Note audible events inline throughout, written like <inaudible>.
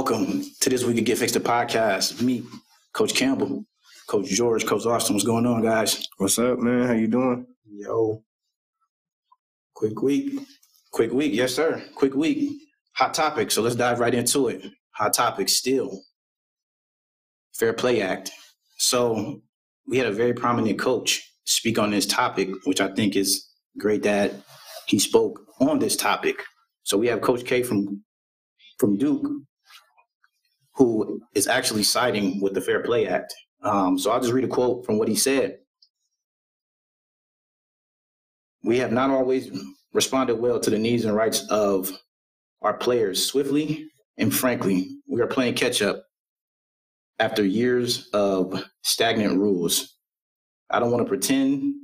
Welcome to this Week of Get Fixed the podcast. Me, Coach Campbell, Coach George, Coach Austin. What's going on, guys? What's up, man? How you doing? Yo. Quick week. Quick week, yes, sir. Quick week. Hot topic. So let's dive right into it. Hot topic still. Fair Play Act. So we had a very prominent coach speak on this topic, which I think is great that he spoke on this topic. So we have Coach K from from Duke, who is actually siding with the Fair Play Act. Um, so I'll just read a quote from what he said. We have not always responded well to the needs and rights of our players swiftly and frankly. We are playing catch up after years of stagnant rules. I don't want to pretend,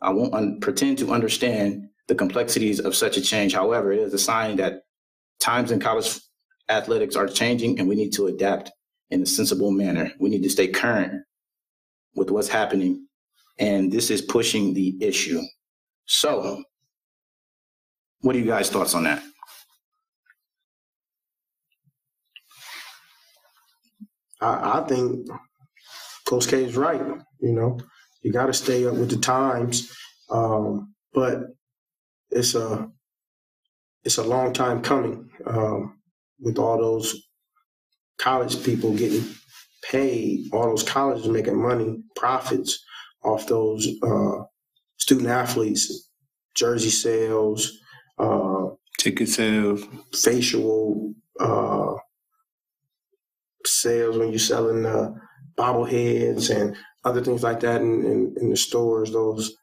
I won't un- pretend to understand the complexities of such a change. However, it is a sign that times in college athletics are changing and we need to adapt in a sensible manner. We need to stay current with what's happening. And this is pushing the issue. So, what are you guys' thoughts on that? I, I think Coach K is right. You know, you got to stay up with the times, um, but it's a it's a long time coming um, with all those college people getting paid, all those colleges making money, profits off those uh, student athletes, jersey sales, uh, Ticket sales. facial uh, sales when you're selling uh, bobbleheads and other things like that in, in, in the stores. Those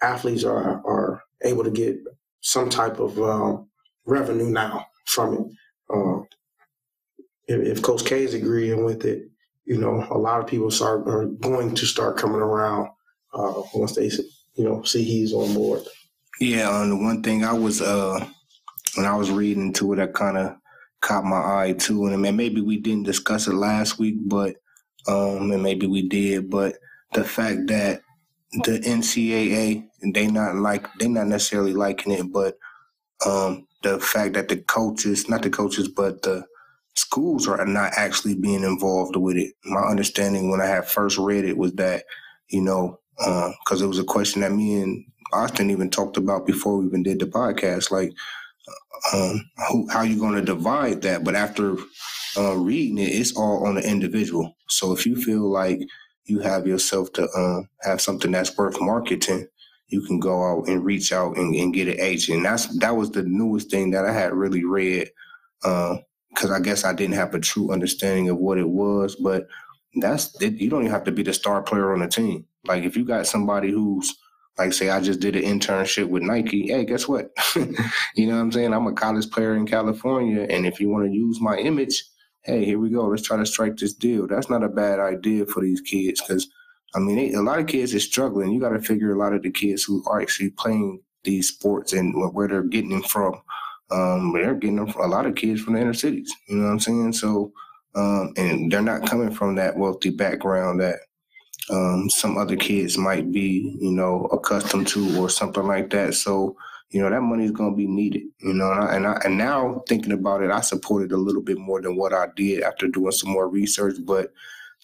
athletes are are able to get some type of uh, revenue now from it. Uh, if, if Coach K is agreeing with it, you know, a lot of people start are going to start coming around uh, once they you know see he's on board. Yeah, um, the one thing I was uh when I was reading to it, I kind of caught my eye too, and I mean, maybe we didn't discuss it last week, but um, and maybe we did, but the fact that the NCAA and they not like they not necessarily liking it, but um, the fact that the coaches, not the coaches, but the schools are not actually being involved with it. My understanding when I had first read it was that, you know, because it was a question that me and Austin even talked about before we even did the podcast, like um, who, how you going to divide that? But after uh, reading it, it's all on the individual. So if you feel like you have yourself to um, have something that's worth marketing, you can go out and reach out and, and get an agent. And that's that was the newest thing that I had really read um, because I guess I didn't have a true understanding of what it was. But that's it, you don't even have to be the star player on the team. Like if you got somebody who's like say I just did an internship with Nike. Hey, guess what? <laughs> you know what I'm saying? I'm a college player in California, and if you want to use my image, hey, here we go. Let's try to strike this deal. That's not a bad idea for these kids because I mean, they, a lot of kids are struggling. You got to figure a lot of the kids who are actually playing these sports and where they're getting them from. Um, they're getting them from a lot of kids from the inner cities. You know what I'm saying? So, um, and they're not coming from that wealthy background that um, some other kids might be, you know, accustomed to or something like that. So, you know, that money is going to be needed, you know, and I, and, I, and now thinking about it, I supported a little bit more than what I did after doing some more research. But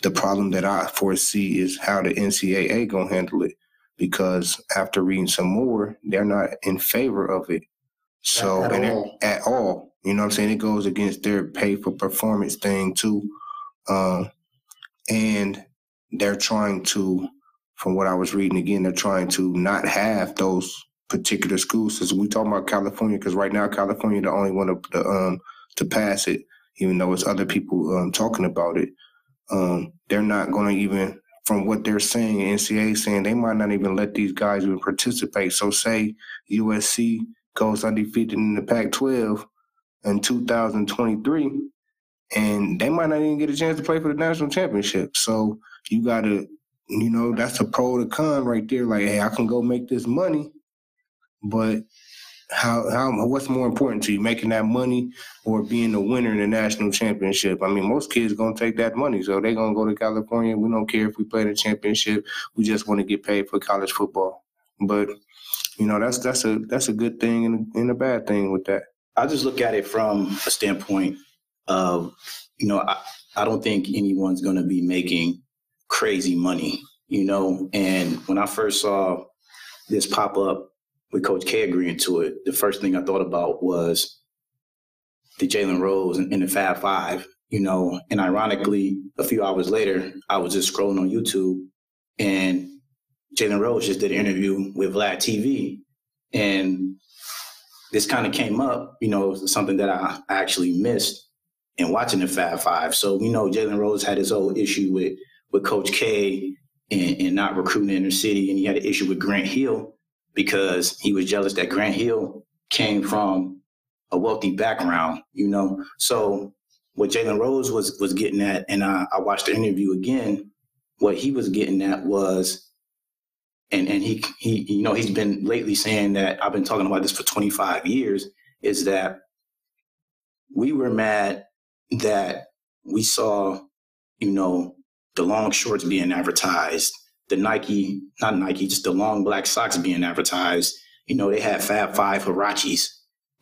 the problem that I foresee is how the NCAA going to handle it because after reading some more, they're not in favor of it. So, At all. at all, you know what I'm saying? It goes against their pay for performance thing too. Um, and they're trying to, from what I was reading again, they're trying to not have those particular schools. So we talking about California because right now California the only one to, to um to pass it, even though it's other people um talking about it. Um, they're not going to even, from what they're saying, NCAA saying they might not even let these guys even participate. So say USC goes undefeated in the Pac-12 in 2023 and they might not even get a chance to play for the national championship. So you got to, you know, that's a pro to con right there. Like, hey, I can go make this money, but how how what's more important to you, making that money or being the winner in the national championship? I mean, most kids gonna take that money, so they gonna go to California. We don't care if we play the championship. We just want to get paid for college football. But you know, that's that's a that's a good thing and, and a bad thing with that. I just look at it from a standpoint of you know, I, I don't think anyone's to be making crazy money, you know. And when I first saw this pop up with Coach K agreeing to it, the first thing I thought about was the Jalen Rose and, the Fab Five, you know. And ironically, a few hours later, I was just scrolling on YouTube and Jalen Rose just did an interview with Vlad TV. And this kind of came up, you know, something that I actually missed in watching the Fab Five. So we know Jalen Rose had his own issue with with Coach K and, and not recruiting in the city, and he had an issue with Grant Hill because he was jealous that Grant Hill came from a wealthy background, you know. So what Jalen Rose was was getting at, and I, I watched the interview again. What he was getting at was, and and he he you know he's been lately saying that I've been talking about this for 25 years. Is that we were mad that we saw, you know, the long shorts being advertised, the Nike, not Nike, just the long black socks being advertised. You know, they had Fab Five Huaraches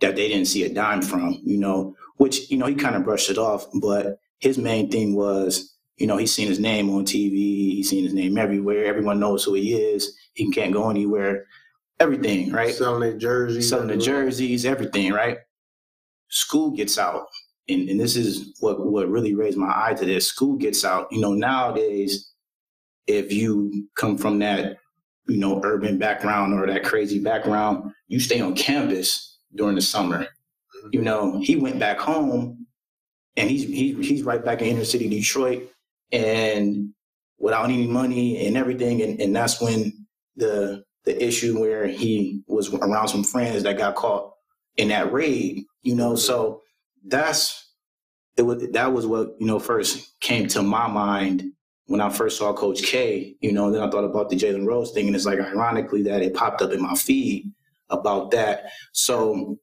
that they didn't see a dime from, you know, which, you know, he kind of brushed it off. But his main thing was, you know, he's seen his name on TV, he's seen his name everywhere. Everyone knows who he is. He can't go anywhere. Everything, right? Selling their jerseys. Selling the jerseys, everything, right? School gets out and, and this is what what really raised my eye to this. School gets out. You know, nowadays, if you come from that, you know, urban background or that crazy background, you stay on campus during the summer. Mm-hmm. You know, he went back home, and he's he, he's right back in inner city Detroit, and without any money and everything, and, and that's when the the issue where he was around some friends that got caught in that raid. You know, so that's it was that was what you know first came to my mind when I first saw Coach K. You know, then I thought about the Jalen Rose thing, and it's like ironically that it popped up in my feed about that. So,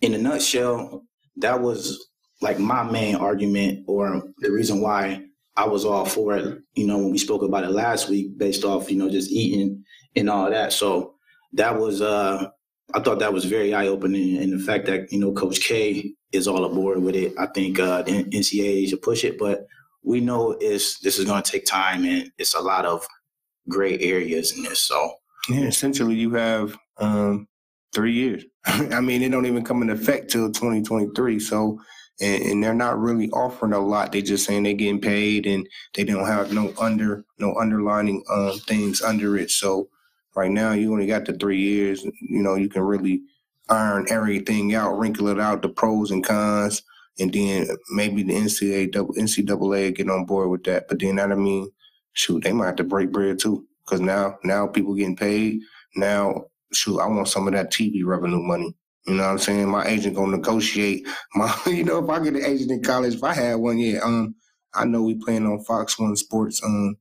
in a nutshell, that was like my main argument or the reason why I was all for it. You know, when we spoke about it last week, based off you know just eating and all that. So that was uh I thought that was very eye opening, and the fact that you know Coach K is all aboard with it. I think uh, the NCAA should push it, but we know it's this is going to take time, and it's a lot of gray areas in this. So yeah, essentially, you have um, three years. <laughs> I mean, it don't even come into effect till 2023. So, and, and, they're not really offering a lot. They just saying they're getting paid, and they don't have no under no underlining um, things under it. So, right now, you only got the three years. You know, you can really iron everything out, wrinkle it out, the pros and cons, and then maybe the NCAA NCAA get on board with that. But then that I mean, shoot, they might have to break bread too, because now now people getting paid. Now, shoot, I want some of that TV revenue money. You know what I'm saying? My agent gonna negotiate. <laughs> My, you know, if I get an agent in college, if I had one, yeah, um, I know we playing on Fox One Sports. Um,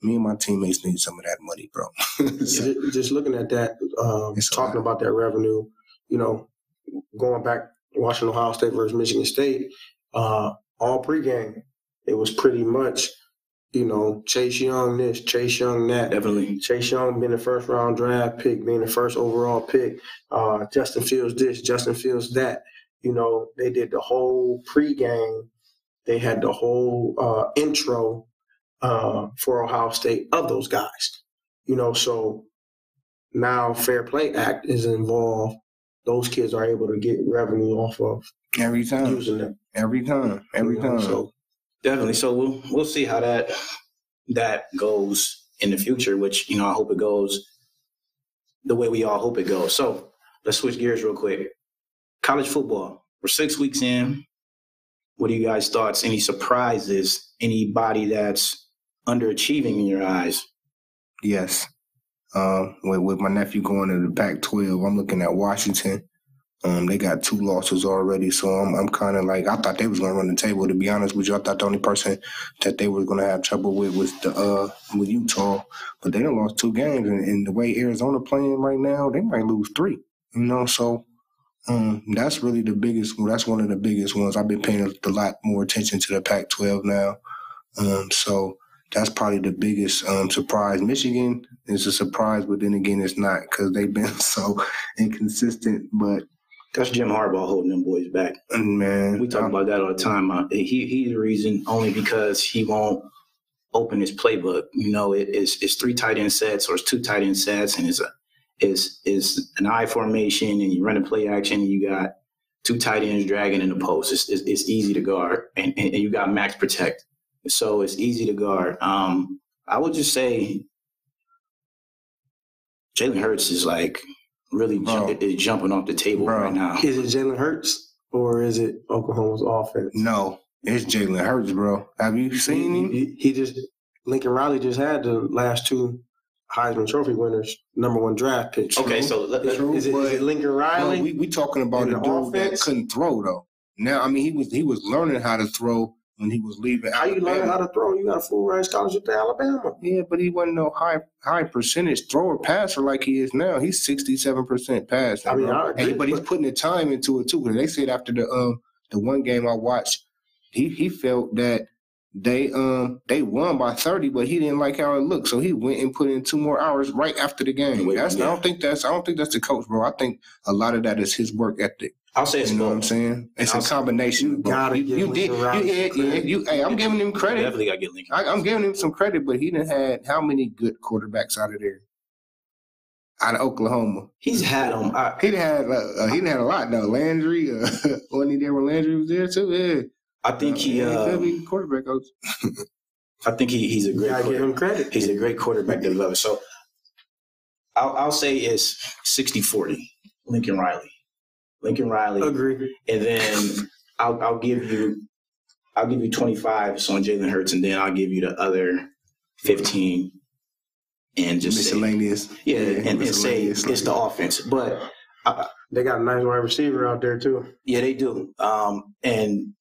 me and my teammates need some of that money, bro. <laughs> so, just looking at that, um, talking about that revenue, you know, going back watching Ohio State versus Michigan State, uh, all pregame, it was pretty much, you know, Chase Young this, Chase Young that. Definitely. Chase Young being the first round draft pick, being the first overall pick. Uh, Justin Fields this, Justin Fields that. You know, they did the whole pregame. They had the whole uh, intro uh, for Ohio State of those guys. You know, so now Fair Play Act is involved those kids are able to get revenue off of every time using them. Every time, every time. So definitely. So we'll we'll see how that that goes in the future. Which you know, I hope it goes the way we all hope it goes. So let's switch gears real quick. College football. We're six weeks in. What are you guys' thoughts? Any surprises? Anybody that's underachieving in your eyes? Yes. Um, with, with my nephew going to the Pac-12, I'm looking at Washington. Um, they got two losses already, so I'm, I'm kind of like I thought they was gonna run the table. To be honest with you, I thought the only person that they were gonna have trouble with was the uh with Utah, but they done lost two games, and, and the way Arizona playing right now, they might lose three. You know, so um, that's really the biggest. That's one of the biggest ones. I've been paying a, a lot more attention to the Pac-12 now. Um, so that's probably the biggest um, surprise. Michigan is a surprise, but then again, it's not because they've been <laughs> so inconsistent. But That's Jim Harbaugh holding them boys back. Man, We talk um, about that all the time. Uh, he he's the reason only because he won't open his playbook. You know, it, it's it's three tight end sets or it's two tight end sets, and it's a it's it's an I formation, and you run a play action. And you got two tight ends dragging in the post. It's it's, it's easy to guard, and, and and you got max protect, so it's easy to guard. Um, I would just say Jalen Hurts is like really Bro. jump, is jumping off the table Bro. right now. Is it Jalen Hurts or is it Oklahoma's offense? no, it's Jalen Hurts, bro. Have you seen him? He, he just Lincoln Riley just had the last two Heisman Trophy winners, number one draft pick. Okay, so let, let- True, Is it, is it but- Lincoln No, Riley? we we talking about In a the dude that couldn't throw though. Now, I mean, he was he was learning how to throw when he was leaving. how you learn how to throw? You got a full ride scholarship to Alabama. Yeah, but he wasn't no high high percentage thrower passer like he is now. He's sixty seven percent passer. I mean. I agree, Hey, but he's putting the time into it too. 'Cause they said after the um the one game I watched, he he felt that they um they won by thirty, but he didn't like how it looked, so he went and put in two more hours right after the game. Wait, That's I don't think that's I don't think that's the coach, bro. I think a lot of that is his work ethic. I'll say it's You know what I'm saying? It's a I'll- combination. You gotta you, you did. You, rounds yeah, yeah, you, hey, I'm giving him credit. Definitely got to get Lincoln. I, I'm giving him some credit, but he didn't had how many good quarterbacks out of there? Out of Oklahoma, He's had them. I, he had uh, uh, he had a lot though. Landry, uh, <laughs> wasn't he there when Landry was there too? Yeah, I think he. yeah, Uh, could be quarterback coach. I think he, he's a great. gotta give Quarterback. him credit. He's a great quarterback developer. So I'll, I'll say it's 60-40, Lincoln Riley. Lincoln Riley, Agree. and then I'll, I'll give you, I'll give you twenty five on Jalen Hurts, and then I'll give you the other fifteen, and just say, Miscellaneous. yeah, and, and say miscellaneous, it's the offense. But They got a nice wide receiver out there too. Yeah, they do. Um, and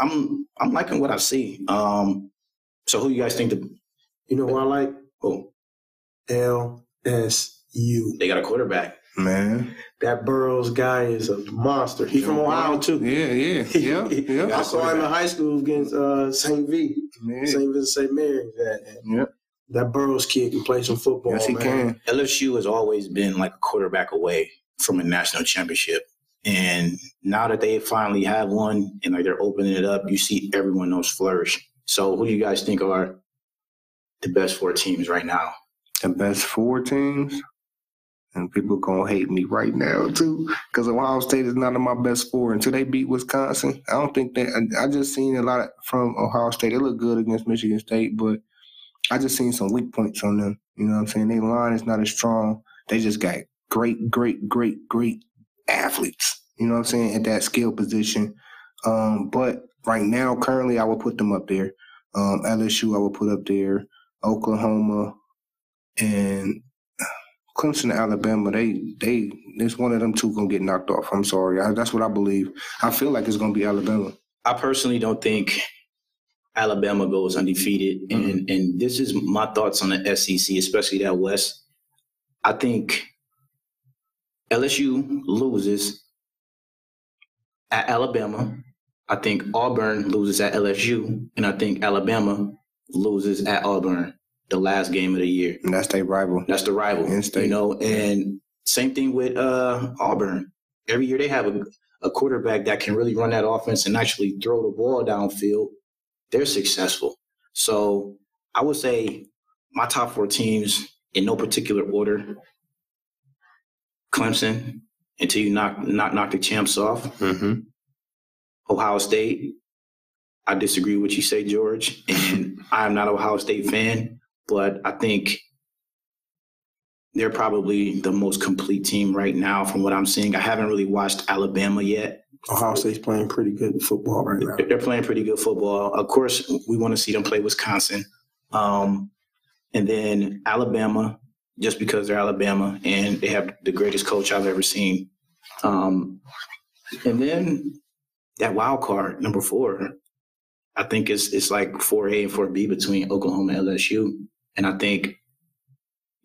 I'm I'm liking what I see. Um, so who you guys think the You know who I like? oh LSU. they got a quarterback? Man. That Burrows guy is a monster. He from Ohio too. Yeah, yeah, <laughs> yeah, yeah. I saw him in high school against uh, St. V, yeah. St. Vincent St. Mary's. That, Yep. that Burrows kid can play some football. Yes, he man. can. LSU has always been like a quarterback away from a national championship. And now that they finally have one and like they're opening it up, you see everyone else flourish. So who do you guys think are the best four teams right now? The best four teams. And people gonna hate me right now too, because Ohio State is not in my best four until they beat Wisconsin. I don't think that. I, I just seen a lot from Ohio State. They look good against Michigan State, but I just seen some weak points on them. You know what I'm saying? Their line is not as strong. They just got great, great, great, great athletes. You know what I'm saying at that skill position. Um, but right now, currently, I would put them up there. Um, LSU, I would put up there. Oklahoma, and Clemson and Alabama, they they there's one of them two gonna get knocked off. I'm sorry, I, that's what I believe. I feel like it's gonna be Alabama. I personally don't think Alabama goes undefeated, mm-hmm. and and this is my thoughts on the SEC, especially that West. I think LSU loses at Alabama. I think Auburn loses at LSU, and I think Alabama loses at Auburn the last game of the year. And that's their rival. That's the rival, In-state. you know. And same thing with uh, Auburn. Every year they have a, a quarterback that can really run that offense and actually throw the ball downfield. They're successful. So I would say my top four teams in no particular order: Clemson until you knock knock knock the champs off. Mm-hmm. Ohio State. I disagree with what you say, George, and I am not an Ohio State fan, but I think they're probably the most complete team right now from what I'm seeing. I haven't really watched Alabama yet. Ohio State's playing pretty good football right now. They're playing pretty good football. Of course, we want to see them play Wisconsin. Um, and then Alabama, just because they're Alabama and they have the greatest coach I've ever seen. Um, and then that wild card, number four, I think it's it's like 4A and 4B between Oklahoma and LSU. And I think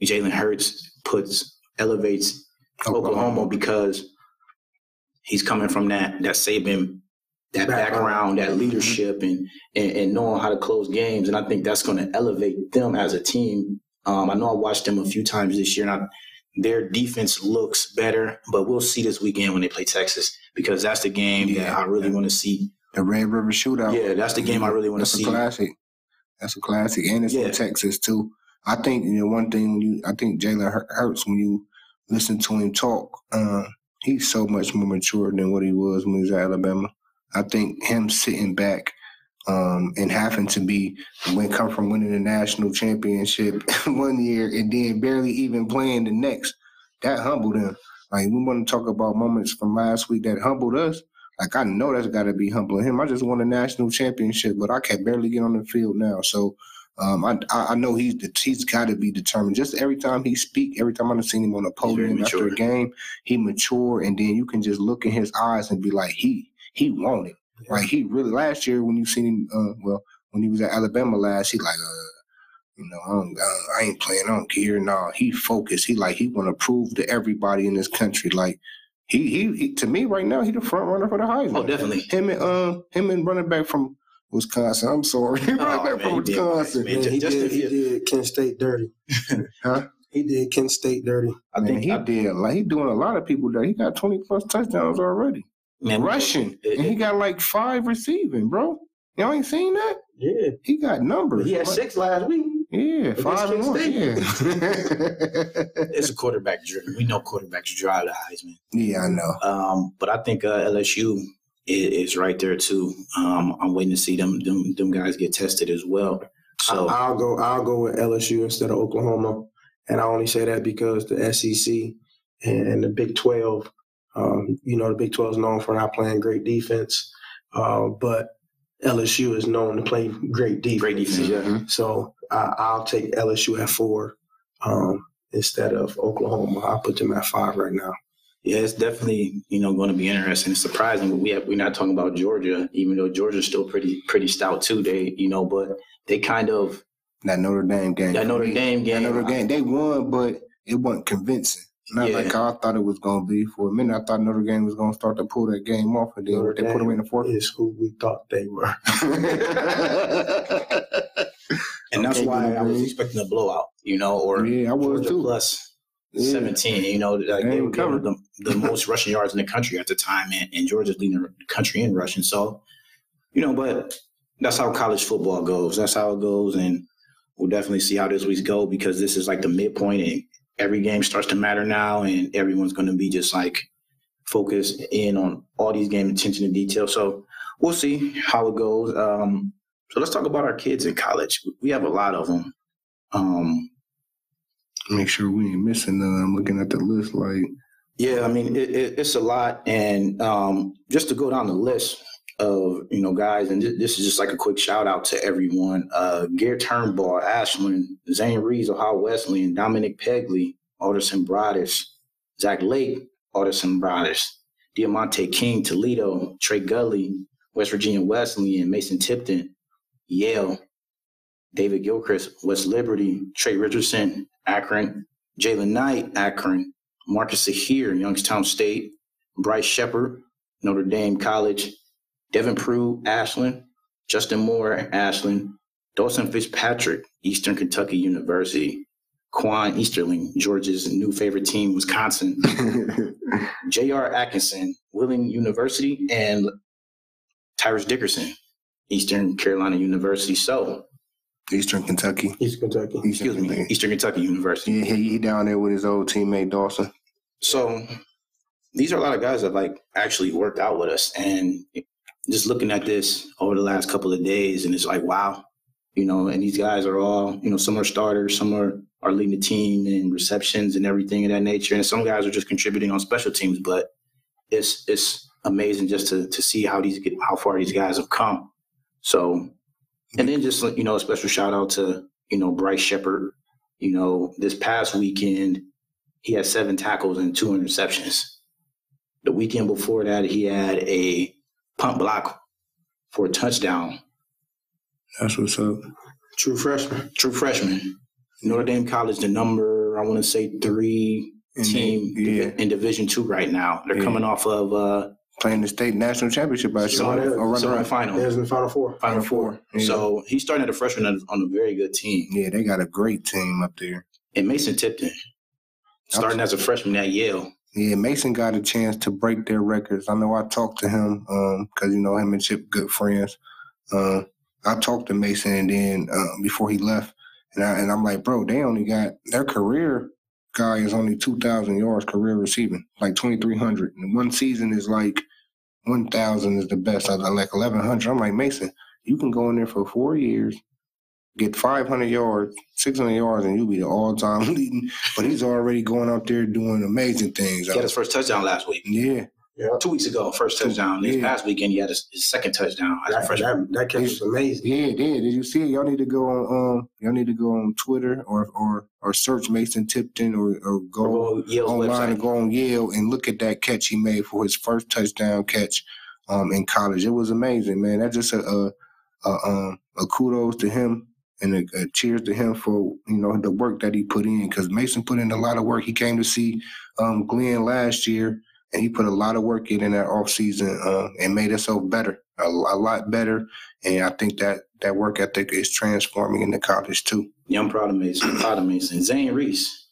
Jalen Hurts puts elevates Oklahoma because he's coming from that that Saban that Background. that leadership, and, and and knowing how to close games, and I think that's going to elevate them as a team. Um, I know I watched them a few times this year, and I their defense looks better, but we'll see this weekend when they play Texas because that's the game that I really want to see. The Red River Shootout. Yeah, that's the game I really want to see. classic. That's a classic, and it's Yeah. in Texas too. I think you know one thing when you, I think Jalen Hurts when you listen to him talk, uh, he's so much more mature than what he was when he was at Alabama. I think him sitting back um, and having to be when come from winning the national championship <laughs> one year and then barely even playing the next, that humbled him. Like we want to talk about moments from last week that humbled us. Like I know that's got to be humbling him. I just won a national championship, but I can barely get on the field now. So um, I I know he's he's got to be determined. Just every time he speak, every time I've seen him on a podium after a game, he mature, and then you can just look in his eyes and be like, he he wanted. Like he really last year when you seen him, uh, well when he was at Alabama last, he like uh. You know, I, don't, uh, I ain't playing. I don't care. No, he focused. He like he want to prove to everybody in this country. Like he, he, he, to me right now, he the front runner for the Heisman. Oh, definitely. Him and um him and running back from Wisconsin. I'm sorry, <laughs> running Oh, back man, from he did Wisconsin. nice, Man, man. he just did. He be- did Kent State dirty. <laughs> Huh? He did Kent State dirty. I Man, think he I, did. Like he doing a lot of people that he got 20 plus touchdowns already. man, Rushing, it- and he got like five receiving, bro. Y'all ain't seen that? Yeah, He got numbers. he had Like, six last week. Yeah, five and one. Yeah. <laughs> it's a quarterback driven. We know quarterbacks drive the Heisman. yeah, I know. Um, but I think uh, LSU is, is right there too. Um, I'm waiting to see them them them guys get tested as well. So I, will go. I'll go with LSU instead of Oklahoma, and I only say that because the SEC and the Big Twelve. Um, you know, the Big Twelve is known for not playing great defense, uh, but LSU is known to play great defense. great defense, yeah. So I I'll take LSU at four um, instead of Oklahoma. I'll put them at five right now. Yeah, it's definitely you know going to be interesting. It's surprising, but we have, we're not talking about Georgia, even though Georgia's still pretty pretty stout too. They you know, but they kind of That Notre Dame game. that for Notre me. Dame That game. Notre Dame, they won, but it wasn't convincing. Not Yeah. like how I thought it was going to be. For a minute, I thought Notre Dame was going to start to pull that game off, and then Notre they put away in the fourth. Is who we thought they were. <laughs> and that's Okay, why I was expecting a blowout, you know, or yeah, I was Georgia too. plus Yeah. 17. You know, like They they were covered. them the <laughs> most rushing yards in the country at the time, and, and Georgia's leading the country in rushing. So, you know, but that's how college football goes. That's how it goes, and we'll definitely see how this week's go because this is like the midpoint, and every game starts to matter now, and everyone's going to be just like focused in on all these game attention to detail. So we'll see how it goes. Um, so let's talk about our kids in college. We have a lot of them. Um, Make sure we ain't missing none. I'm looking at the list like, Yeah, I mean it, it, it's a lot, and um, just to go down the list of you know guys, and thi- this is just like a quick shout out to everyone: uh, Garrett Turnbull, Ashland, Zane Reeves, Ohio Wesleyan, Dominic Pegley, Alderson Broaddus, Zach Lake, Alderson Broaddus, Diamante King, Toledo, Trey Gully, West Virginia Wesleyan, Mason Tipton, Yale, David Gilchrist, West Liberty, Trey Richardson, Akron, Jalen Knight, Akron, Marcus Ahir, Youngstown State, Bryce Shepard, Notre Dame College, Devin Prue, Ashland, Justin Moore, Ashland, Dawson Fitzpatrick, Eastern Kentucky University, Quan Easterling, Georgia's new favorite team, Wisconsin, <laughs> J.R. Atkinson, Wheeling University, and Tyrus Dickerson, Eastern Carolina University. So, Eastern Kentucky. East Kentucky. Eastern excuse me, Kentucky. Eastern Kentucky University. Yeah, he, he down there with his old teammate Dawson. So these are a lot of guys that like actually worked out with us, and just looking at this over the last couple of days, and it's like wow, you know. And these guys are all you know, some are starters, some are are leading the team in receptions and everything of that nature, and some guys are just contributing on special teams. But it's it's amazing just to to see how these get how far these guys have come. So, and then just you know, a special shout out to you know Bryce Shepard. You know, this past weekend he had seven tackles and two interceptions. The weekend before that, he had a punt block for a touchdown. That's what's up. True freshman. True freshman. Notre Dame College, the number I want to say three And team they- yeah, in Division Two right now. They're Yeah. coming off of uh, playing the state national championship by So sure. they're- Or runner so up. final, There's in the final four. final four. Yeah. So he's starting at a freshman on, on a very good team. Yeah, they got a great team up there. And Mason Tipton, starting as a freshman at Yale. Yeah, Mason got a chance to break their records. I know I talked to him because um, you know him and Chip good friends. Uh, I talked to Mason and then uh, before he left, and I and I'm like, bro, they only got their career guy is only two thousand yards career receiving, like twenty three hundred, and one season is like one thousand is the best. I like eleven hundred. I'm like Mason, you can go in there for four years, get 500 yards, 600 yards, and you'll be the all-time <laughs> leading. But he's already going out there doing amazing things. He had his first touchdown last week. Yeah. Yeah. Two weeks ago, first touchdown. This past weekend, he had his, his second touchdown as That, freshman. that, that catch was amazing. Yeah, yeah. Did you see it? Y'all need to go on um y'all need to go on Twitter or or or search Mason Tipton or, or go Or go Yale's online and website. go on Yale and look at that catch he made for his first touchdown catch um in college. It was amazing, man. That's just a, a, a um a kudos to him and a, a cheers to him for you know the work that he put in because Mason put in a lot of work. He came to see um Glenn last year and he put a lot of work in in that offseason uh, and made himself better, a, a lot better. And I think that that work ethic is transforming in the college too. Yeah, I'm proud of Mason. Proud of Mason. Zane Reese.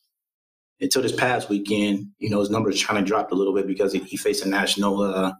Until this past weekend, you know, his numbers kind of dropped a little bit because he, he faced a national uh,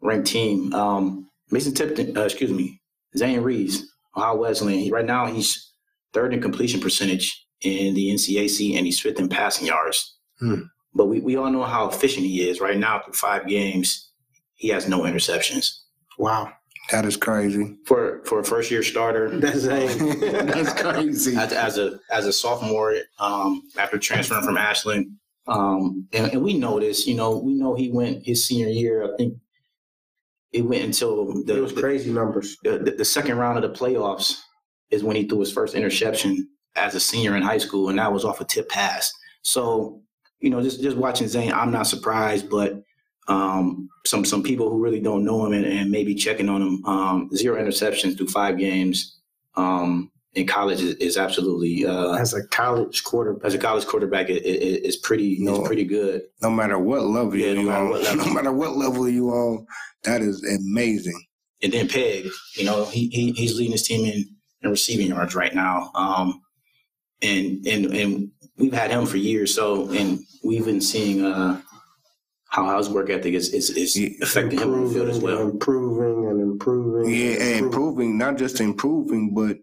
ranked team. Um, Mason Tipton, uh, excuse me, Zane Reese, Ohio Wesleyan. Right now, he's third in completion percentage in the NCAC, and he's fifth in passing yards. Hmm. But we, we all know how efficient he is. Right now, through five games, he has no interceptions. Wow. That is crazy. For for a first year starter, <laughs> That's Zane. That's crazy. as, as a as a sophomore um, after transferring from Ashland. Um, and, and we know this, you know, we know he went his senior year. I think it went until the, it was crazy numbers. the, the, the second round of the playoffs is when he threw his first interception as a senior in high school, and that was off a tip pass. So, you know, just just watching Zane, I'm not surprised, but um, some some people who really don't know him and, and maybe checking on him, um, zero interceptions through five games um, in college is, is absolutely uh, As a college quarterback. as a college quarterback it, it, it's pretty No. it's pretty good. no matter what level Yeah, you matter on, <laughs> level. no matter what level you on, that is amazing. And then Peg, you know, he, he he's leading his team in, in receiving yards right now. Um, and and and we've had him for years. So and we've been seeing uh, how his work ethic is is, is Yeah. affecting him on the field as and well. improving and improving. Yeah, and improving. improving, not just improving, but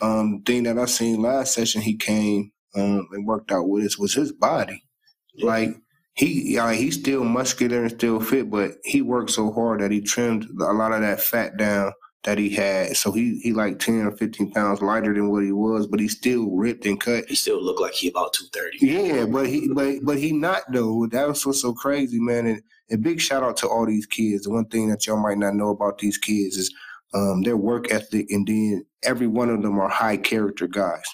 um thing that I seen last session he came um and worked out with us was his body. Like he yeah, he's still muscular and still fit, but he worked so hard that he trimmed a lot of that fat down that he had. So he he like ten or fifteen pounds lighter than what he was, but he still ripped and cut. He still looked like he about two thirty. Yeah, but he but but he not though. That was what's so crazy, man. And a big shout out to all these kids. The one thing that y'all might not know about these kids is um, their work ethic, and then every one of them are high character guys.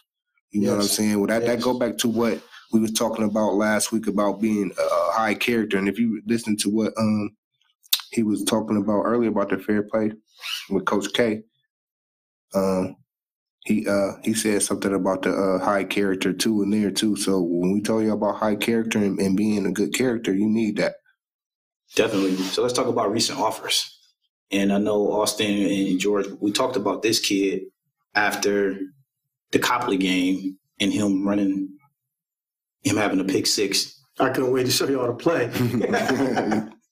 You know what I'm saying? Well, that that go back to what we was talking about last week about being a, a high character. And if you listen to what um he was talking about earlier about the fair play with Coach K, um, he uh he said something about the uh, high character too in there too. So when we tell you about high character and, and being a good character, you need that. Definitely. So let's talk about recent offers. And I know Austin and George, we talked about this kid after the Copley game and him running, him having a pick six. I couldn't wait to show y'all the play. <laughs>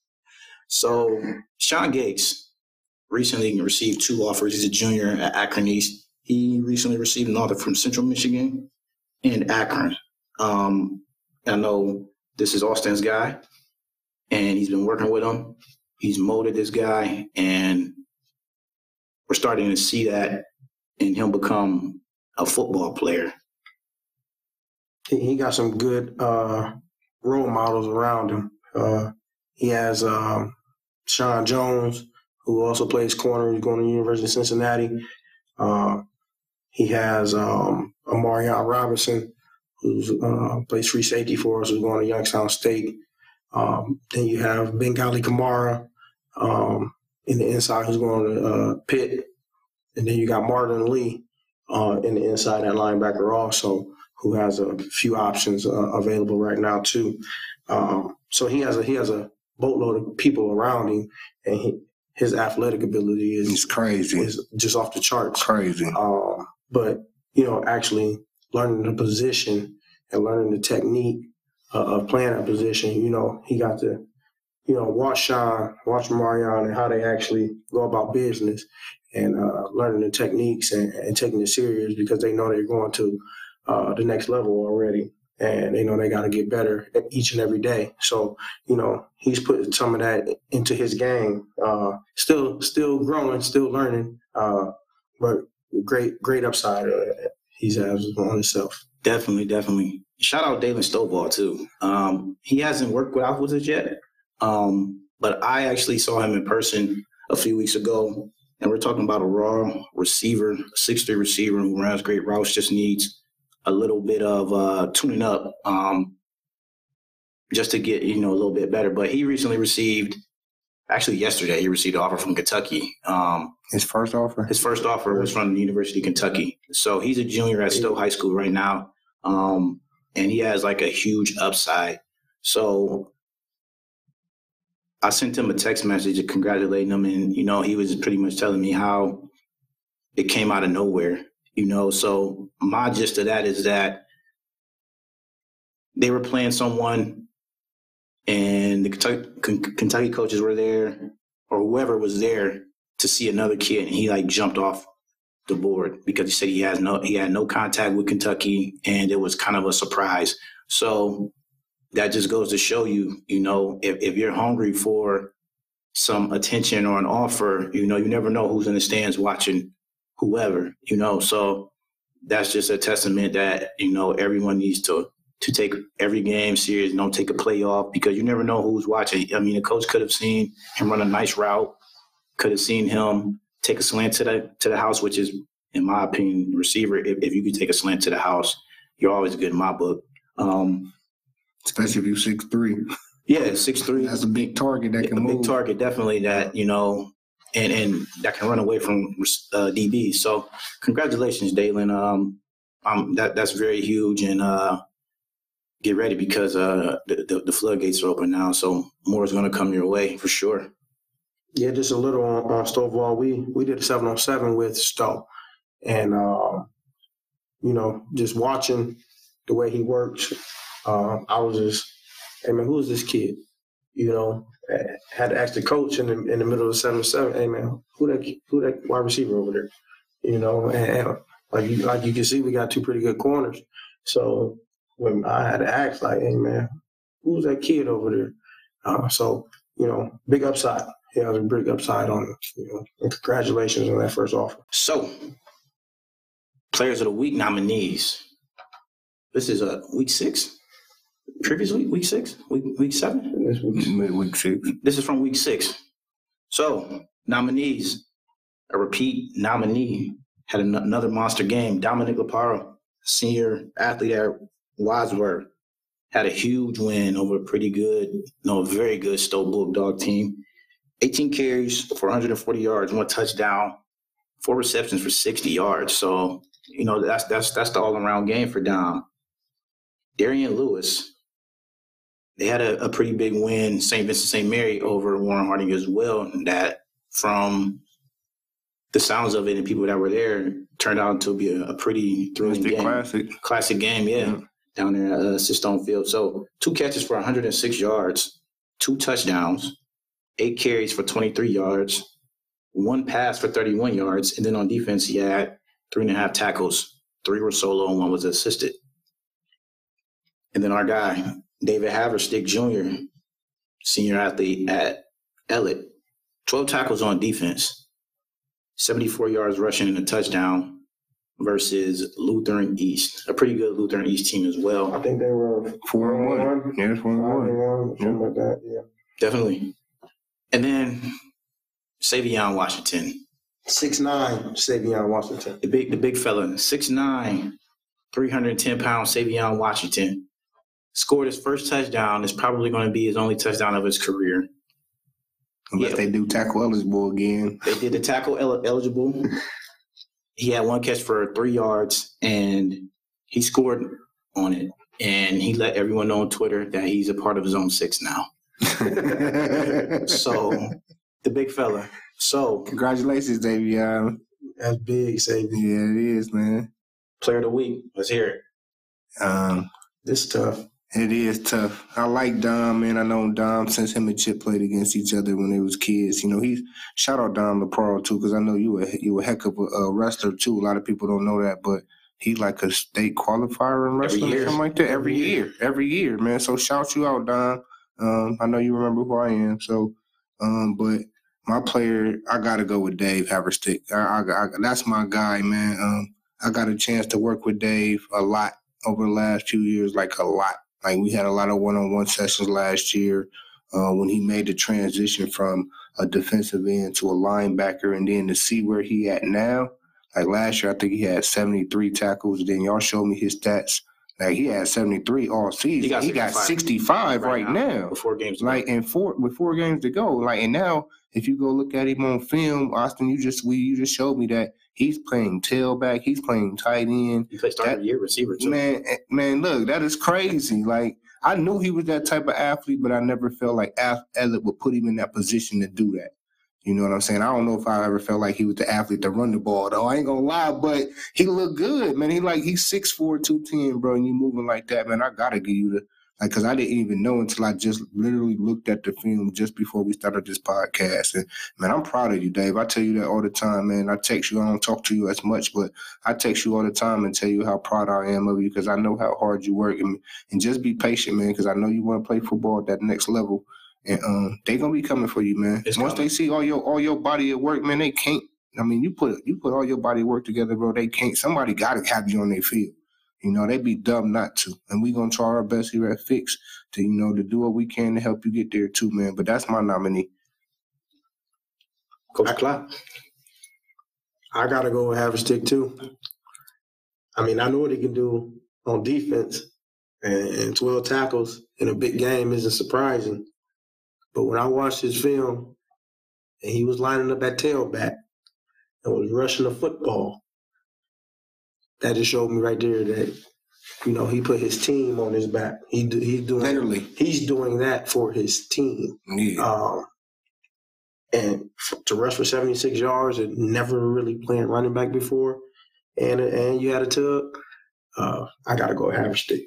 So Sean Gates recently received two offers. He's a junior at Akron East. He recently received an offer from Central Michigan and Akron. Um, I know this is Austin's guy, and he's been working with him. He's molded this guy, and we're starting to see that in him become a football player. he, got some good uh, role models around him. Uh, he has um, Sean Jones, who also plays corner. He's going to the University of Cincinnati. Uh, he has um, Amarion Robinson, who's uh, plays free safety for us, who's going to Youngstown State. Um, then you have Bengali Kamara um, in the inside, who's going to uh, Pitt. And then you got Martin Lee uh, in the inside, that linebacker also who has a few options uh, available right now too. Um, so he has a he has a boatload of people around him, and he, his athletic ability It's is crazy. is just off the charts. crazy. Um, but you know, actually learning the position and learning the technique uh, of playing that position. You know, he got to, you know, watch Sean, watch Marion, and how they actually go about business and uh, learning the techniques and, and, taking it serious because they know they're going to uh, the next level already. And they know they got to get better each and every day. So, you know, he's putting some of that into his game. Uh, still, still growing, still learning, uh, but great, great upside he's has on himself. Definitely, definitely. Shout out David Stovall too. Um, he hasn't worked with Alphas yet, um, but I actually saw him in person a few weeks ago, and we're talking about a raw receiver, six three receiver who runs great routes, just needs a little bit of uh, tuning up um, just to get you know a little bit better. But he recently received, actually yesterday, he received an offer from Kentucky. Um, his first offer. His first offer was from the University of Kentucky. So he's a junior at Stowe High School right now. Um, and he has like a huge upside. So I sent him a text message congratulating him, and you know he was pretty much telling me how it came out of nowhere. You know, so my gist of that is that they were playing someone, and the Kentucky, Kentucky coaches were there, or whoever was there to see another kid, and he like jumped off the board because he said he has no he had no contact with Kentucky and it was kind of a surprise. So that just goes to show you, you know, if, if you're hungry for some attention or an offer, you know, you never know who's in the stands watching whoever, you know. So that's just a testament that, you know, everyone needs to to take every game serious, don't take a play off because you never know who's watching. I mean, the coach could have seen him run a nice route, could have seen him take a slant to the to the house, which is, in my opinion, receiver. If, if you can take a slant to the house, you're always good in my book. Um, Especially if you're six three. Yeah, six three. That's a big target that can a move. big target, definitely. That you know, and and that can run away from uh, DB. So congratulations, Dalen. Um, um, that that's very huge, and uh, get ready because uh, the, the, the floodgates are open now. So more is going to come your way for sure. Yeah, just a little on, on Stovall. We we did a seven on seven with Stowe, and uh, you know, just watching the way he works, uh, I was just, hey man, who is this kid? You know, had to ask the coach in the in the middle of seven seven, hey man, who that who that wide receiver over there? You know, and, and like you like you can see, we got two pretty good corners. So when I had to ask, like, hey man, who's that kid over there? Uh, so you know, big upside he has a big upside on it. You know, and congratulations on that first offer. So, players of the week nominees. This is a uh, week six. Previous week, week six, week week seven. This week, week six. This is from week six. So, nominees. A repeat nominee had an- another monster game. Dominic Laparo, senior athlete at Wadsworth, had a huge win over a pretty good, no, very good Stowe Bulldog team. 18 carries for 140 yards, one touchdown, four receptions for 60 yards. So, you know, that's that's that's the all around game for Dom. Darian Lewis, they had a, a pretty big win, St. Vincent St. Mary over Warren Harding as well. That from the sounds of it and people that were there turned out to be a, a pretty thrilling game. Classic. Classic game, yeah, yeah. down there at uh, Sistone Field. So two catches for 106 yards, two touchdowns eight carries for 23 yards, one pass for 31 yards, and then on defense he had three and a half tackles. Three were solo and one was assisted. And then our guy, David Haverstick Jr., senior athlete at Ellet, 12 tackles on defense, 74 yards rushing and a touchdown versus Lutheran East, a pretty good Lutheran East team as well. I think they were four and one. Yeah, four and one. Something like that. Yeah. Definitely. And then Savion Washington. Six nine, Savion Washington. The big the big fella. Six nine, 310 pound Savion Washington. Scored his first touchdown. It's probably going to be his only touchdown of his career. Unless yeah. they do tackle eligible again. They did the tackle el- eligible. <laughs> he had one catch for three yards and he scored on it. And he let everyone know on Twitter that he's a part of his own six now. so the big fella. So congratulations, Davion. That's big, Xavier. Yeah, it is, man. Player of the week. Let's hear it. Um, this tough. It is tough. I like Dom, man. I know Dom since him and Chip played against each other when they was kids. You know, he's shout out Dom the Pro too, because I know you were you a heck of a, a, wrestler too. A lot of people don't know that, but he's like a state qualifier in wrestling, something like that. Every, every year. year, every year, man. So shout you out, Dom. Um, I know you remember who I am. So, um, but my player, I gotta go with Dave Haverstick. I, I, I, that's my guy, man. Um, I got a chance to work with Dave a lot over the last few years, like a lot. Like we had a lot of one-on-one sessions last year uh, when he made the transition from a defensive end to a linebacker, and then to see where he at now. Like last year, I think he had 73 tackles. Then y'all showed me his stats. Like he had 73 all season. He got 65, he got 65 right, right now, now. Before games. Like in four with four games to go. Like and now if you go look at him on film, Austin, you just we you just showed me that he's playing tailback, he's playing tight end. He plays start year receiver too. Man, eh, man, look, that is crazy. Like I knew he was that type of athlete, but I never felt like Elliott would put him in that position to do that. You know what I'm saying? I don't know if I ever felt like he was the athlete to run the ball though. I ain't gonna lie, but he looked good, man. He like he's 6'4", 210, bro, and you moving like that, man. I gotta give you the like, cause I didn't even know until I just literally looked at the film just before we started this podcast. And man, I'm proud of you, Dave. I tell you that all the time, man. I text you. I don't talk to you as much, but I text you all the time and tell you how proud I am of you because I know how hard you work and, and just be patient, man. Because I know you want to play football at that next level, and um, they gonna be coming for you, man. It's Once coming. they see all your all your body of work, man, they can't. I mean, you put you put all your body work together, bro. They can't. Somebody got to have you on their field. You know, they'd be dumb not to. And we're gonna try our best here at Fix to, you know, to do what we can to help you get there too, man. But that's my nominee. Coach Clark. I gotta go with Haverstick too. I mean, I know what he can do on defense, and 12 tackles in a big game isn't surprising. But when I watched his film, and he was lining up at tailback and was rushing the football, that just showed me right there that you know he put his team on his back. He he's doing literally he's doing that for his team. Yeah. Um, and to rush for 76 yards and never really playing running back before, and and you had a tug. Uh, I gotta go Haverstick.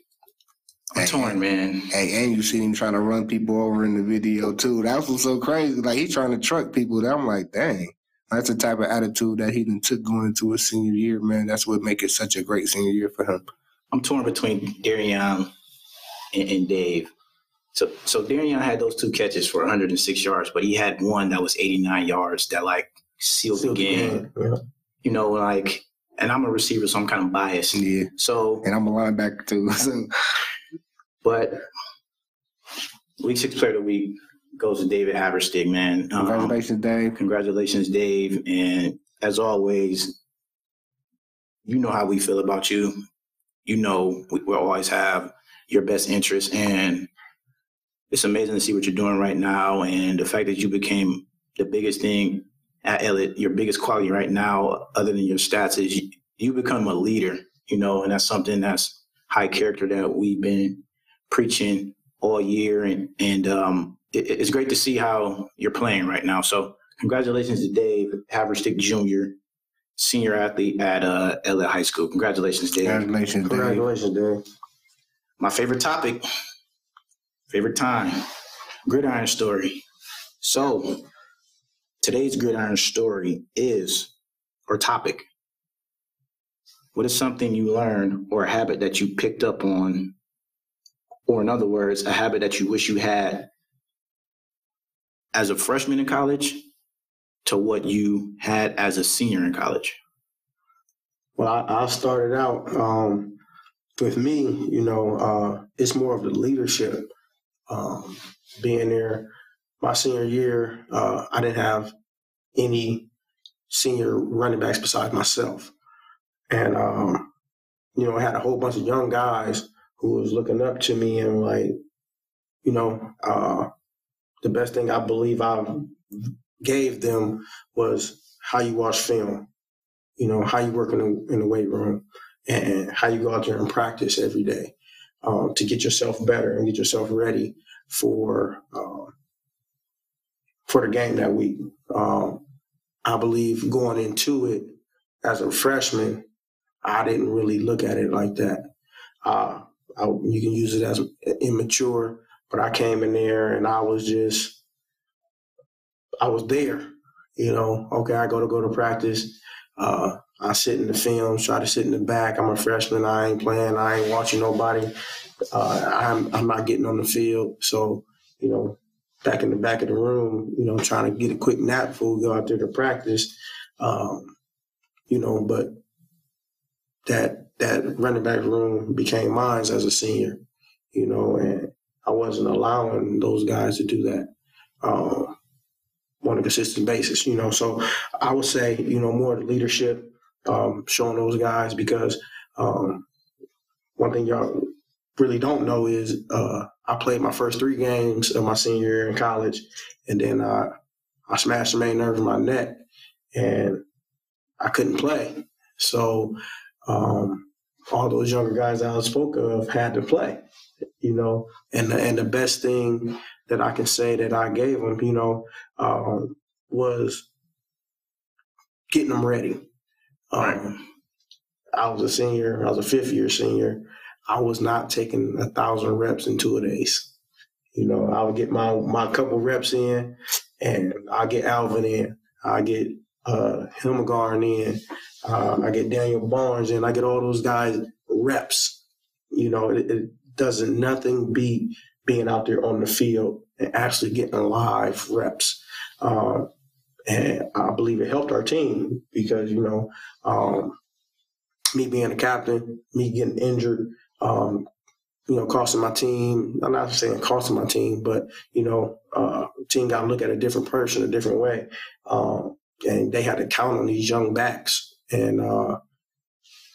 I'm hey, torn, man. Hey, and you see him trying to run people over in the video too. That was so crazy. Like he's trying to truck people. That I'm like, dang. That's the type of attitude that he then took going into his senior year, man. That's what make it such a great senior year for him. I'm torn between Darian and, and Dave. So so Darian had those two catches for 106 yards, but he had one that was 89 yards that like sealed, sealed the game. Yeah. You know, like, and I'm a receiver, so I'm kind of biased. Yeah. So and I'm a linebacker too. So. <laughs> but week six player of the week goes to David Haverstick, man. Um, congratulations, Dave. Congratulations, Dave. And as always, you know how we feel about you. You know we, will always have your best interest, and it's amazing to see what you're doing right now. And the fact that you became the biggest thing at Elliott, your biggest quality right now, other than your stats, is you, you become a leader. You know, and that's something that's high character that we've been preaching all year, and and um, it's great to see how you're playing right now. So congratulations to Dave Haverstick Jr., senior athlete at uh, Elliott High School. Congratulations, Dave. Congratulations, Dave. Congratulations, Dave. My favorite topic, favorite time, gridiron story. So today's gridiron story is, or topic, what is something you learned or a habit that you picked up on, or in other words, a habit that you wish you had as a freshman in college to what you had as a senior in college? Well, I, I started out um, with me, you know, uh, it's more of the leadership. Um, being there my senior year, uh, I didn't have any senior running backs besides myself. And, um, you know, I had a whole bunch of young guys who was looking up to me and like, you know, uh, the best thing I believe I gave them was how you watch film, you know, how you work in the, in the weight room, and how you go out there and practice every day um, to get yourself better and get yourself ready for uh, for the game that week. Um, I believe going into it as a freshman, I didn't really look at it like that. Uh, I, you can use it as immature, but I came in there and I was just, I was there. You know, okay, I go to go to practice. Uh, I sit in the film, try to sit in the back. I'm a freshman. I ain't playing. I ain't watching nobody. Uh, I'm I'm not getting on the field. So you know, back in the back of the room, you know, trying to get a quick nap before we go out there to practice. Um, you know, but that that running back room became mine as a senior, you know, and I wasn't allowing those guys to do that um, on a consistent basis, you know. So I would say, you know, more the leadership, um, showing those guys because um, one thing y'all really don't know is uh, I played my first three games of my senior year in college, and then I I smashed the main nerve in my neck, and I couldn't play. So um, all those younger guys I spoke of had to play, you know. And the, and the best thing that I can say that I gave them, you know, um, was getting them ready. Um, I was a senior. I was a fifth year senior. I was not taking a thousand reps in two days. You know, I would get my my couple reps in, and I get Alvin in. I get uh, Hilmegarn in. Uh, I get Daniel Barnes in. I get all those guys reps. You know, it, it doesn't nothing beat being out there on the field and actually getting live reps. Uh, and I believe it helped our team because you know, um, me being a captain, me getting injured, um, you know, costing my team. I'm not saying costing my team, but you know, uh, team got to look at a different person a different way, um, and they had to count on these young backs, and uh,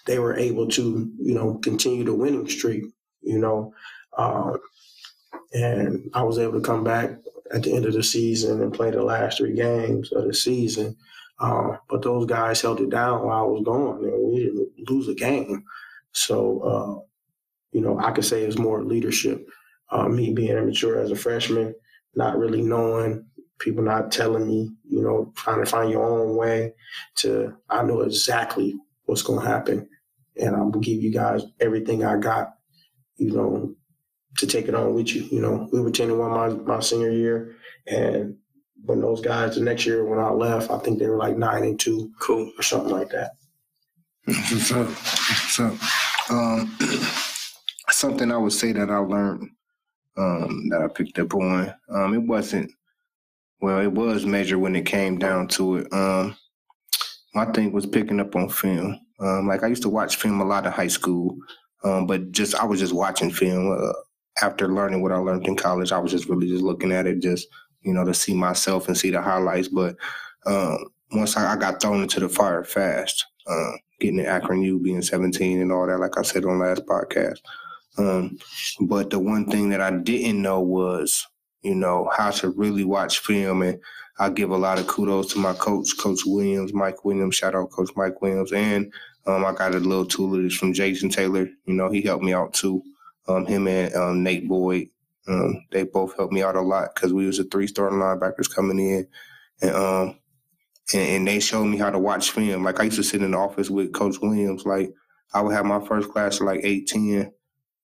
they were able to, you know, continue the winning streak. You know, uh, and I was able to come back at the end of the season and play the last three games of the season. Uh, but those guys held it down while I was gone, and we didn't lose a game. So uh, you know, I could say it's more leadership. Uh, me being immature as a freshman, not really knowing, people not telling me, you know, trying to find your own way to, I know exactly what's going to happen. And I'm going to give you guys everything I got, you know, to take it on with you. You know, we were 10 and 1 my, my senior year. And when those guys, the next year when I left, I think they were like 9 and 2. Cool. Or something like that. What's up? What's up? Um, <clears throat> something I would say that I learned um, that I picked up on. Um, it wasn't well, it was major when it came down to it. Um, my thing was picking up on film. Um, like I used to watch film a lot in high school, um, but just I was just watching film. Uh, after learning what I learned in college, I was just really just looking at it, just you know, to see myself and see the highlights. But um, once I, I, got thrown into the fire fast, uh, getting in Akron U, being 17 and all that, like I said on last podcast, um, but the one thing that I didn't know was, you know, how to really watch film. And I give a lot of kudos to my coach, Coach Williams, Mike Williams. Shout out Coach Mike Williams. And um, I got a little tutelage from Jason Taylor. You know, he helped me out too. Um, him and um, Nate Boyd. Um, they both helped me out a lot because we was a three starting linebackers coming in, and um, and, and, they showed me how to watch film. Like I used to sit in the office with Coach Williams. Like I would have my first class at like eight ten,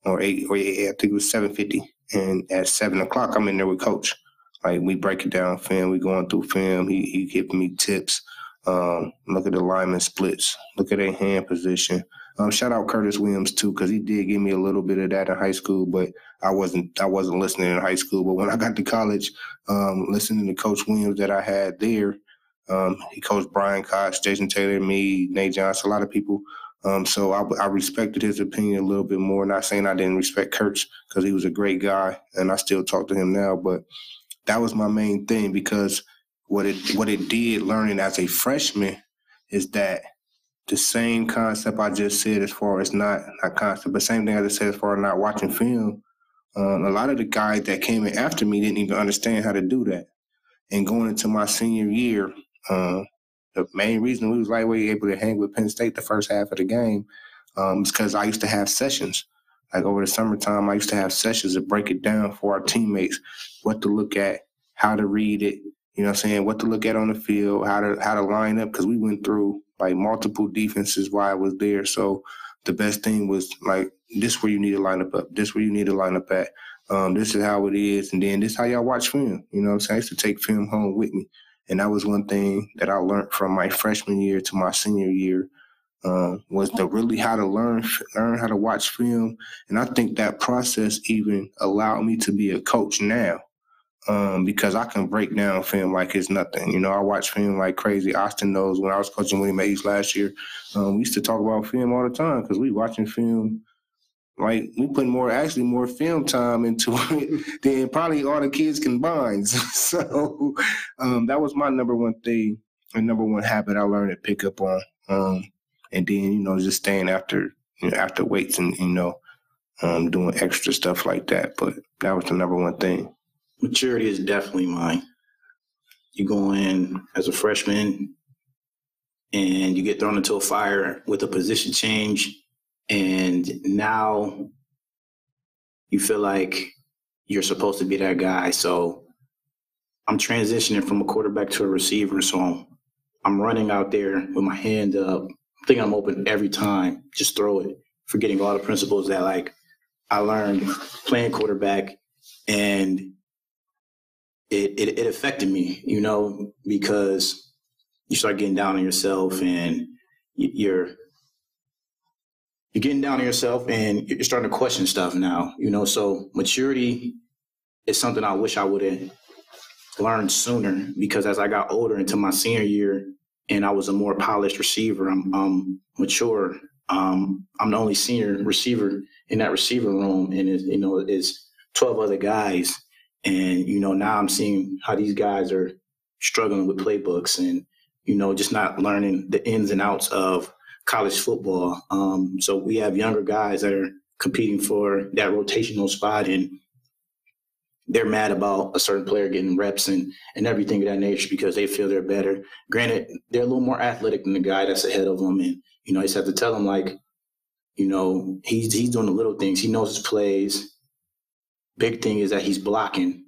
or eight or eight, I think it was seven fifty. And at seven o'clock, I'm in there with Coach. Like we break it down, film. We going through film. He he giving me tips. Um, look at the lineman splits. Look at their hand position. Um, shout out Curtis Williams too, because he did give me a little bit of that in high school, but I wasn't I wasn't listening in high school. But when I got to college, um, listening to Coach Williams that I had there, um, he coached Brian Cox, Jason Taylor, me, Nate Johnson, a lot of people. Um, so I, I, respected his opinion a little bit more. Not saying I didn't respect Kurt's because he was a great guy, and I still talk to him now. But that was my main thing because what it what it did learning as a freshman is that the same concept I just said as far as not not concept, but same thing I just said as far as not watching film. Um, a lot of the guys that came in after me didn't even understand how to do that. And going into my senior year, um, the main reason we was lightweight able to hang with Penn State the first half of the game um, is because I used to have sessions. Like over the summertime, I used to have sessions to break it down for our teammates, what to look at, how to read it, you know what I'm saying, what to look at on the field, how to how to line up, because we went through like multiple defenses while I was there. So the best thing was like this where you need to line up up. This where you need to line up at. Um, this is how it is, and then this is how y'all watch film. You know what I'm saying? I used to take film home with me. And that was one thing that I learned from my freshman year to my senior year um, was to really how to learn learn how to watch film. And I think that process even allowed me to be a coach now um, because I can break down film like it's nothing. You know, I watch film like crazy. Austin knows when I was coaching William Hayes last year, um, we used to talk about film all the time because we watching film. Like we put more, actually more film time into <laughs> it than probably all the kids combined. <laughs> so um, that was my number one thing and number one habit I learned to pick up on. Um, and then you know just staying after you know, after weights and you know um, doing extra stuff like that. But that was the number one thing. Maturity is definitely mine. You go in as a freshman and you get thrown into a fire with a position change, and now you feel like you're supposed to be that guy. So I'm transitioning from a quarterback to a receiver. So I'm I'm running out there with my hand up, think I'm open every time. Just throw it, forgetting all the principles that like I learned playing quarterback, and it, it, it affected me, you know, because you start getting down on yourself and you're you're getting down on yourself and you're starting to question stuff now, you know. So maturity is something I wish I would have learned sooner because as I got older into my senior year, and I was a more polished receiver. I'm, I'm mature. Um, I'm the only senior receiver in that receiver room, and you know, it's 12 other guys. And you know, now I'm seeing how these guys are struggling with playbooks, and you know, just not learning the ins and outs of college football. Um, so we have younger guys that are competing for that rotational spot, and they're mad about a certain player getting reps and, and everything of that nature because they feel they're better. Granted, they're a little more athletic than the guy that's ahead of them. And, you know, I just have to tell them, like, you know, he's, he's doing the little things. He knows his plays. Big thing is that he's blocking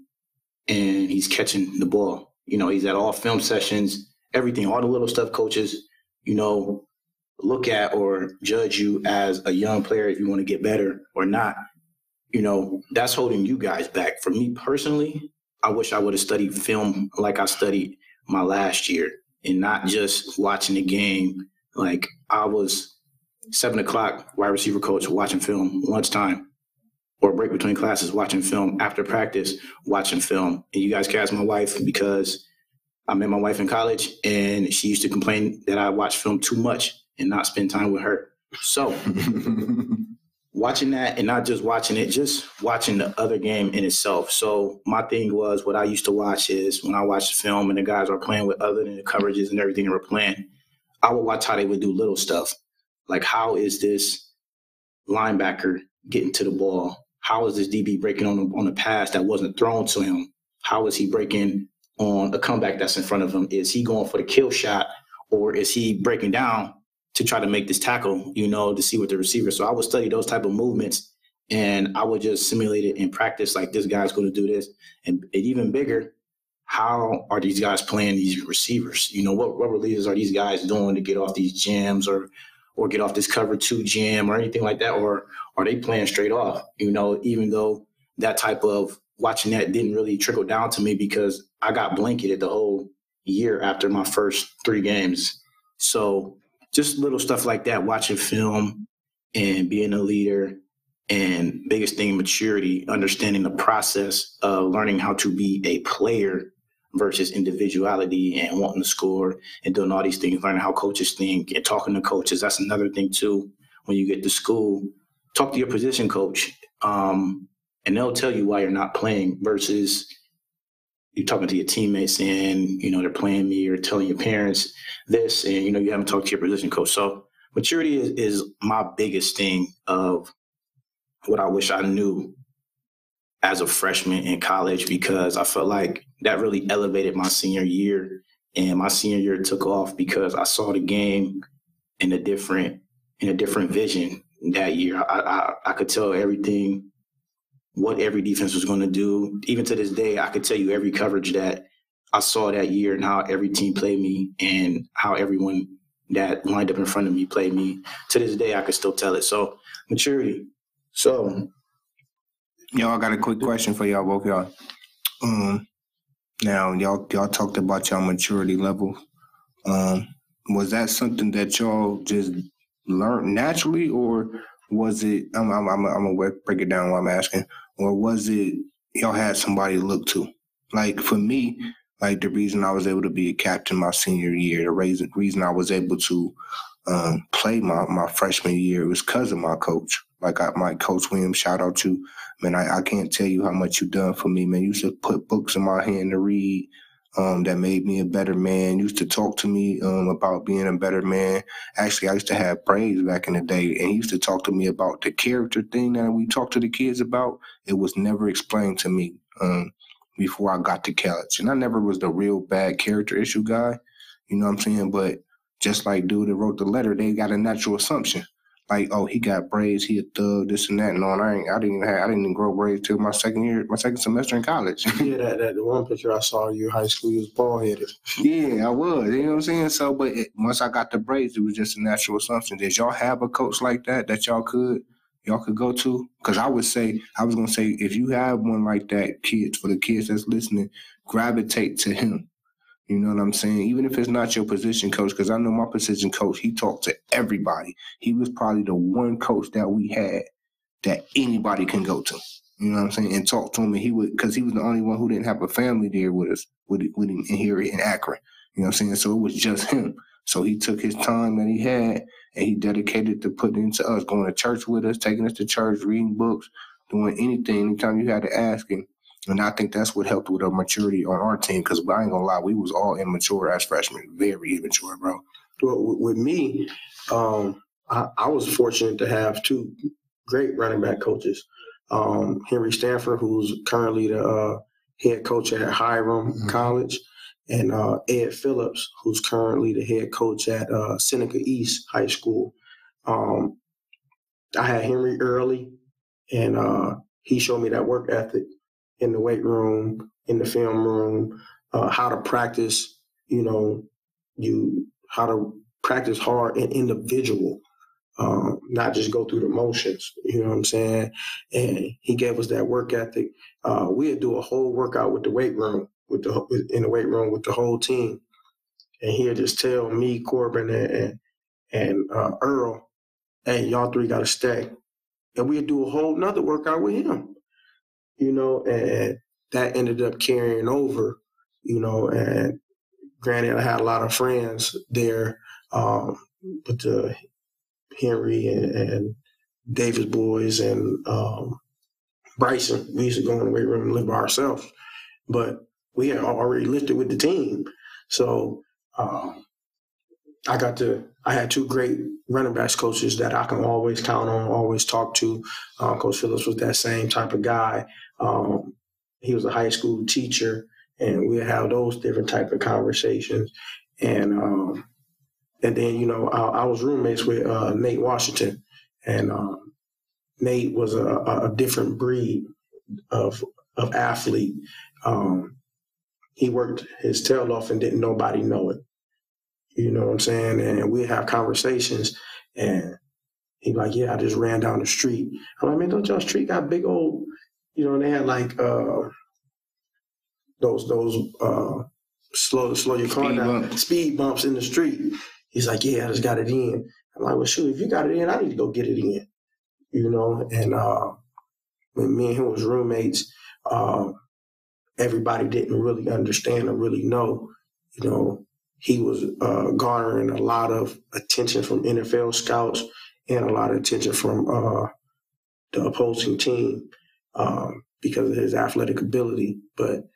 and he's catching the ball. You know, he's at all film sessions, everything, all the little stuff coaches, you know, look at or judge you as a young player if you want to get better or not you know, that's holding you guys back. For me personally, I wish I would have studied film like I studied my last year and not just watching the game. Like I was seven o'clock wide receiver coach watching film lunchtime or break between classes watching film after practice watching film. And you guys cast my wife because I met my wife in college and she used to complain that I watched film too much and not spend time with her. So <laughs> watching that and not just watching it, just watching the other game in itself. So my thing was what I used to watch is when I watched the film and the guys are playing with other than the coverages and everything they were playing, I would watch how they would do little stuff. Like how is this linebacker getting to the ball? How is this DB breaking on the, on a pass that wasn't thrown to him? How is he breaking on a comeback that's in front of him? Is he going for the kill shot or is he breaking down to try to make this tackle, you know, to see what the receiver. So I would study those type of movements and I would just simulate it in practice like this guy's going to do this. And, even bigger, how are these guys playing these receivers? You know, what, what releases are these guys doing to get off these jams or or get off this cover two jam or anything like that? Or are they playing straight off? You know, even though that type of watching that didn't really trickle down to me because I got blanketed the whole year after my first three games. So just little stuff like that, watching film and being a leader. And biggest thing, maturity, understanding the process of learning how to be a player versus individuality and wanting to score and doing all these things, learning how coaches think and talking to coaches. That's another thing too. When you get to school, talk to your position coach, um, and they'll tell you why you're not playing versus you're talking to your teammates and you know, they're playing me or telling your parents this, and you know, you haven't talked to your position coach. So maturity is, is my biggest thing of what I wish I knew as a freshman in college because I felt like that really elevated my senior year. And my senior year took off because I saw the game in a different in a different vision that year. I, I, I could tell everything what every defense was going to do. Even to this day, I could tell you every coverage that I saw that year and how every team played me and how everyone that lined up in front of me played me. To this day, I could still tell it. So maturity, So, y'all I got a quick question for y'all both y'all. Um, now y'all y'all talked about y'all maturity level. Um, was that something that y'all just learned naturally, or was it? I'm I'm I'm, I'm gonna break it down. While I'm asking, or was it y'all had somebody to look to? Like for me, like the reason I was able to be a captain my senior year, the reason reason I was able to um, play my my freshman year was because of my coach. Like I, my coach William, shout out to man. I, I can't tell you how much you done for me, man. You to put books in my hand to read. Um, that made me a better man. Used to talk to me um, about being a better man. Actually, I used to have praise back in the day, and he used to talk to me about the character thing that we talked to the kids about. It was never explained to me um, before I got to college, and I never was the real bad character issue guy. You know what I'm saying? But just like dude that wrote the letter, they got a natural assumption like, oh, he got braids, he a thug, this and that. No, and I ain't, I didn't even have, I didn't even grow braids till my second year, my second semester in college. <laughs> yeah, that, that the one picture I saw you in high school, you was bald headed. <laughs> yeah, I was. You know what I'm saying? So, but it, once I got the braids, it was just a natural assumption. Did y'all have a coach like that that y'all could? Y'all could go to, because I would say, I was gonna say, if you have one like that, kids, for the kids that's listening, gravitate to him you know what I'm saying? Even if it's not your position coach, because I know my position coach, he talked to everybody. He was probably the one coach that we had that anybody can go to. You know what I'm saying? And talk to him, and he would, because he was the only one who didn't have a family there with us, with with him here in Akron. You know what I'm saying? So it was just him. So he took his time that he had, and he dedicated to putting into us, going to church with us, taking us to church, reading books, doing anything. Anytime you had to ask him, and I think that's what helped with our maturity on our team because I ain't gonna lie, we was all immature as freshmen, very immature, bro. Well, with me, um, I, I, was fortunate to have two great running back coaches. Um, Henry Stanford, who's currently the uh, head coach at Hiram mm-hmm. College, and uh, Ed Phillips, who's currently the head coach at uh, Seneca East High School. Um, I had Henry early, and uh, he showed me that work ethic in the weight room, in the film room, uh, how to practice, you know, you how to practice hard and individual, um, not just go through the motions. You know what I'm saying? And he gave us that work ethic. Uh, we'd do a whole workout with the weight room, with the in the weight room with the whole team, and he'd just tell me, Corbin, and and, uh, Earl, "Hey, y'all three got to stay," and we'd do a whole nother workout with him you know, and that ended up carrying over, you know, and granted, I had a lot of friends there, um, but the Henry and, and Davis boys and um, Bryson, we used to go in the weight room and live by ourselves, but we had already lifted with the team. So um, I got to, I had two great running backs coaches that I can always count on, always talk to. Uh, Coach Phillips was that same type of guy. Um, he was a high school teacher, and we have those different type of conversations. And um, and then you know I, I was roommates with uh, Nate Washington, and um, Nate was a, a, different breed of of athlete. Um, he worked his tail off and didn't nobody know it. You know what I'm saying? And we have conversations, and he like, yeah, I just ran down the street. I'm like, man, don't y'all street got big old you know, and they had like uh, those those uh, slow slow your car speed down bump. speed bumps in the street. He's like, yeah, I just got it in. I'm like, well, shoot, if you got it in, I need to go get it in. You know, and uh, when me and him was roommates, uh, everybody didn't really understand or really know. You know, he was uh, garnering a lot of attention from NFL scouts and a lot of attention from uh, the opposing team um, because of his athletic ability. But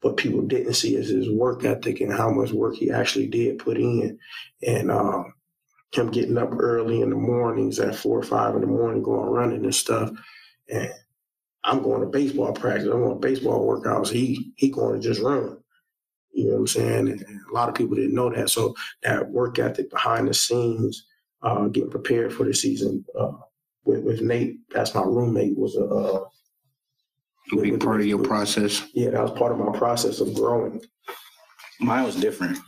what people didn't see is his work ethic and how much work he actually did put in. And um, him getting up early in the mornings at four or five in the morning, going running and stuff. And I'm going to baseball practice. I'm going to baseball workouts. He he going to just run. You know what I'm saying? And a lot of people didn't know that. So that work ethic behind the scenes, uh, getting prepared for the season uh, with, with Nate, that's my roommate, was a, a be part of your process. Yeah, that was part of my process of growing. Mine was different.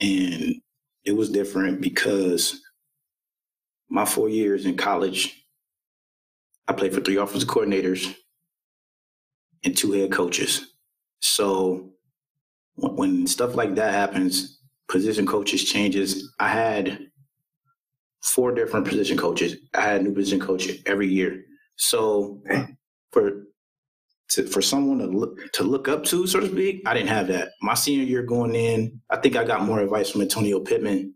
And it was different because my four years in college, I played for three offensive coordinators and two head coaches. So when stuff like that happens, position coaches changes. I had four different position coaches. I had a new position coach every year. So for to, for someone to look to look up to, so to speak, I didn't have that. My senior year going in, I think I got more advice from Antonio Pittman,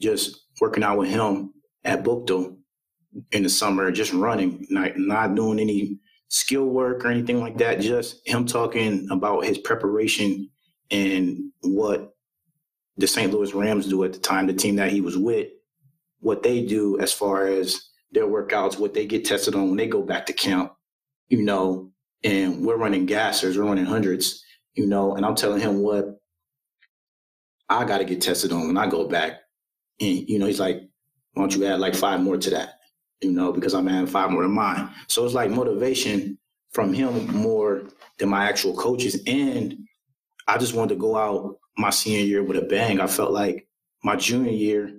just working out with him at Bookto in the summer, just running, not not doing any skill work or anything like that. Just him talking about his preparation and what the St. Louis Rams do at the time, the team that he was with, what they do as far as their workouts, what they get tested on when they go back to camp, you know, and we're running gassers, we're running hundreds, you know, and I'm telling him what I got to get tested on when I go back. And, you know, he's like, why don't you add like five more to that? You know, because I'm adding five more to mine. So it's like motivation from him more than my actual coaches. And I just wanted to go out my senior year with a bang. I felt like my junior year,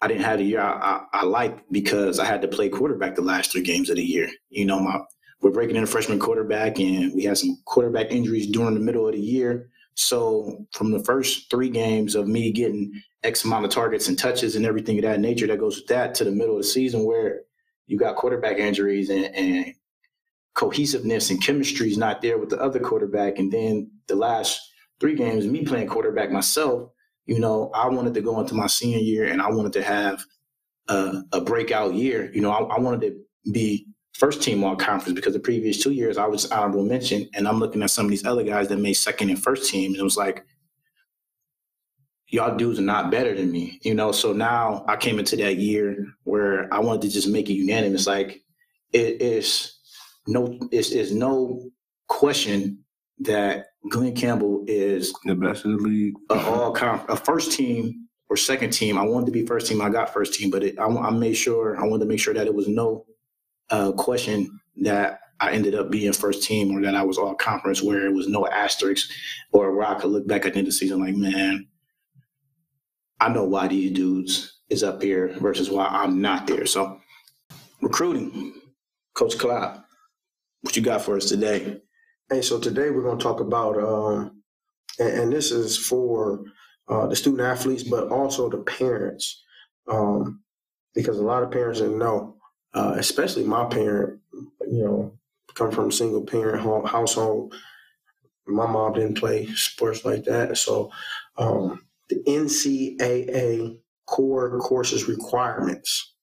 I didn't have the year I, I, I liked because I had to play quarterback the last three games of the year. You know, my we're breaking in a freshman quarterback, and we had some quarterback injuries during the middle of the year. So from the first three games of me getting X amount of targets and touches and everything of that nature that goes with that to the middle of the season where you got quarterback injuries and, and cohesiveness and chemistry is not there with the other quarterback. And then the last three games, me playing quarterback myself, you know, I wanted to go into my senior year and I wanted to have a, a breakout year. You know, I, I wanted to be first team all conference because the previous two years I was honorable mention, and I'm looking at some of these other guys that made second and first team, and it was like, y'all dudes are not better than me, you know. So now I came into that year where I wanted to just make it unanimous. Like it is no, it's, it's no question that Glen Campbell is the best in the league, a all conf- a first team or second team. I wanted to be first team. I got first team, but it, I, I made sure I wanted to make sure that it was no uh, question that I ended up being first team or that I was all conference where it was no asterisks or where I could look back at the end of the season like, man, I know why these dudes is up here versus why I'm not there. So recruiting, Coach Cloud, what you got for us today? Hey, so today we're going to talk about, um, and, and, this is for uh, the student athletes, but also the parents, um, because a lot of parents didn't know uh, especially my parent, you know, come from single parent household. My mom didn't play sports like that. So um, the NCAA core courses requirements.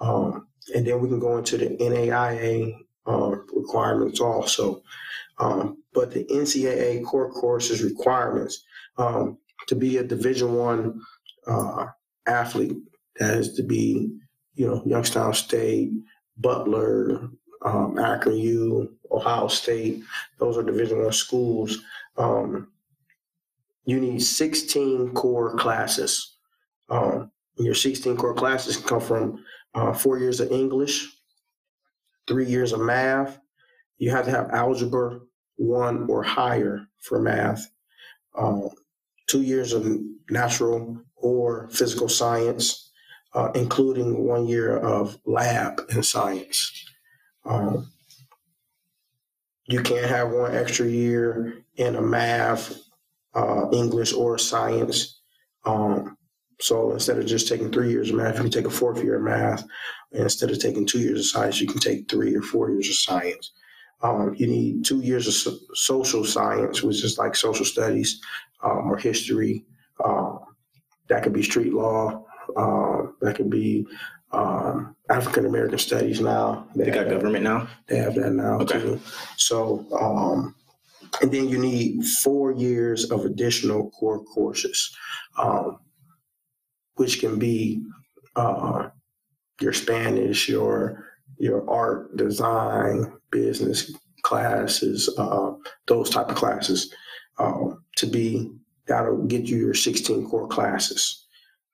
Um, and then we can go into the NAIA uh, requirements also. Um, but the NCAA core courses requirements um, to be a Division One uh, athlete that is to be you know, Youngstown State, Butler, um, Akron U, Ohio State. Those are Division One schools. Um, you need 16 core classes. Um, your 16 core classes come from uh, four years of English, three years of math. You have to have algebra one or higher for math. Um, two years of natural or physical science, uh, including one year of lab in science. Um, you can't have one extra year in a math, uh, English, or science. Um, so instead of just taking three years of math, you can take a fourth year of math. And instead of taking two years of science, you can take three or four years of science. Um, you need two years of so- social science, which is like social studies um, or history. Um, that could be street law, um, that could be um, African American studies now. They, they got government now. They have that now okay. too. So, um, and then you need four years of additional core courses, um, which can be uh, your Spanish, your your art, design, business classes, uh, those type of classes, um, to be that'll get you your 16 core classes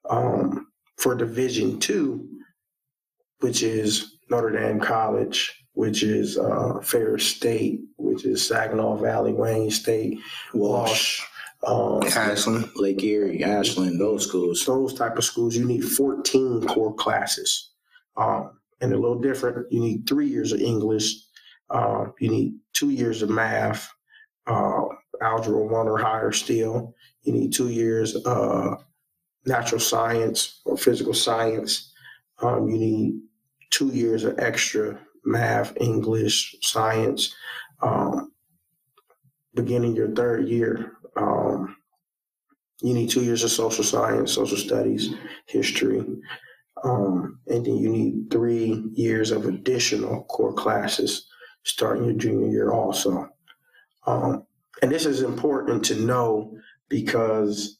um, for Division Two, which is Notre Dame College, which is uh, Ferris State, which is Saginaw Valley, Wayne State, Walsh, um, Ashland, Lake Erie, Ashland, those schools. Those type of schools, you need 14 core classes. Um, and a little different. You need three years of English. Uh, you need two years of math, uh, algebra one or higher still. You need two years uh, natural science or physical science. Um, you need two years of extra math, English, science. Um, beginning your third year, um, you need two years of social science, social studies, history. Um, and then you need three years of additional core classes starting your junior year also. Um, and this is important to know because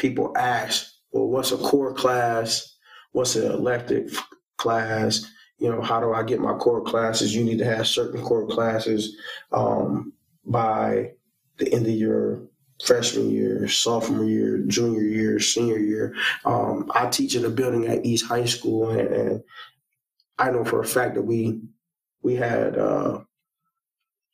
people ask, well, what's a core class? What's an elective class? You know, how do I get my core classes? You need to have certain core classes um, by the end of your freshman year, sophomore year, junior year, senior year. Um, I teach in a building at East High School, and, and I know for a fact that we we had uh,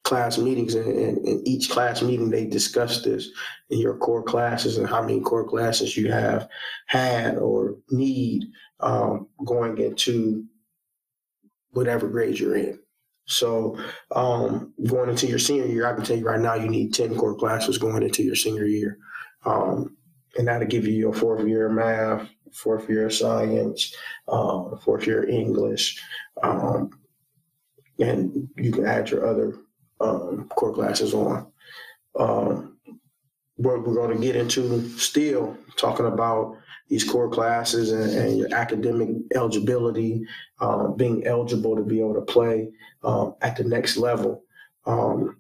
class meetings, and in each class meeting they discuss this in your core classes and how many core classes you have had or need um, going into whatever grade you're in. So um, going into your senior year, I can tell you right now, you need 10 core classes going into your senior year. Um, and that'll give you your fourth year math, fourth year science, uh, fourth year English. Um, and you can add your other um, core classes on. Um, what we're going to get into still talking about these core classes and, and your academic eligibility, um, being eligible to be able to play um, at the next level. Um,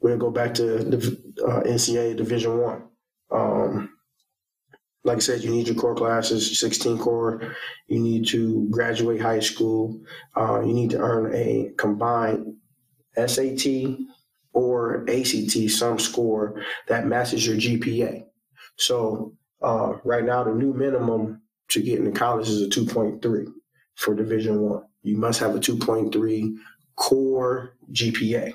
we'll go back to the uh, NCAA Division One. Um, like I said, you need your core classes, 16 core. You need to graduate high school. Uh, you need to earn a combined SAT or ACT sum score that matches your GPA. So uh, right now, the new minimum to get into college is a 2.3 for Division One. You must have a 2.3 core GPA.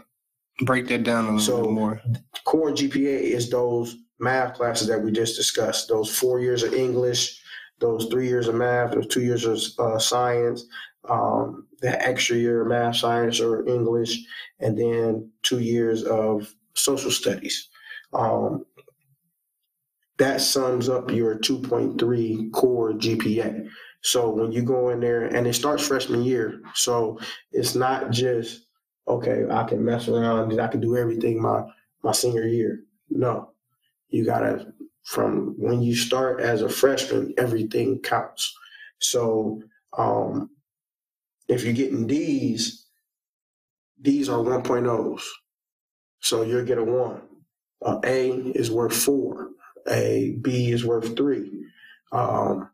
Break that down a little So- bit more. Core GPA is those math classes that we just discussed. Those four years of English, those three years of math, those two years of uh, science, um, the extra year of math, science, or English, and then two years of social studies. Um, that sums up your 2.3 core GPA. So when you go in there, and it starts freshman year, so it's not just okay, I can mess around and I can do everything my my senior year. No, you gotta from when you start as a freshman, everything counts. So um, if you're getting D's, these are 1.0s. So you'll get a one. Uh, a is worth four. A B is worth three. Um,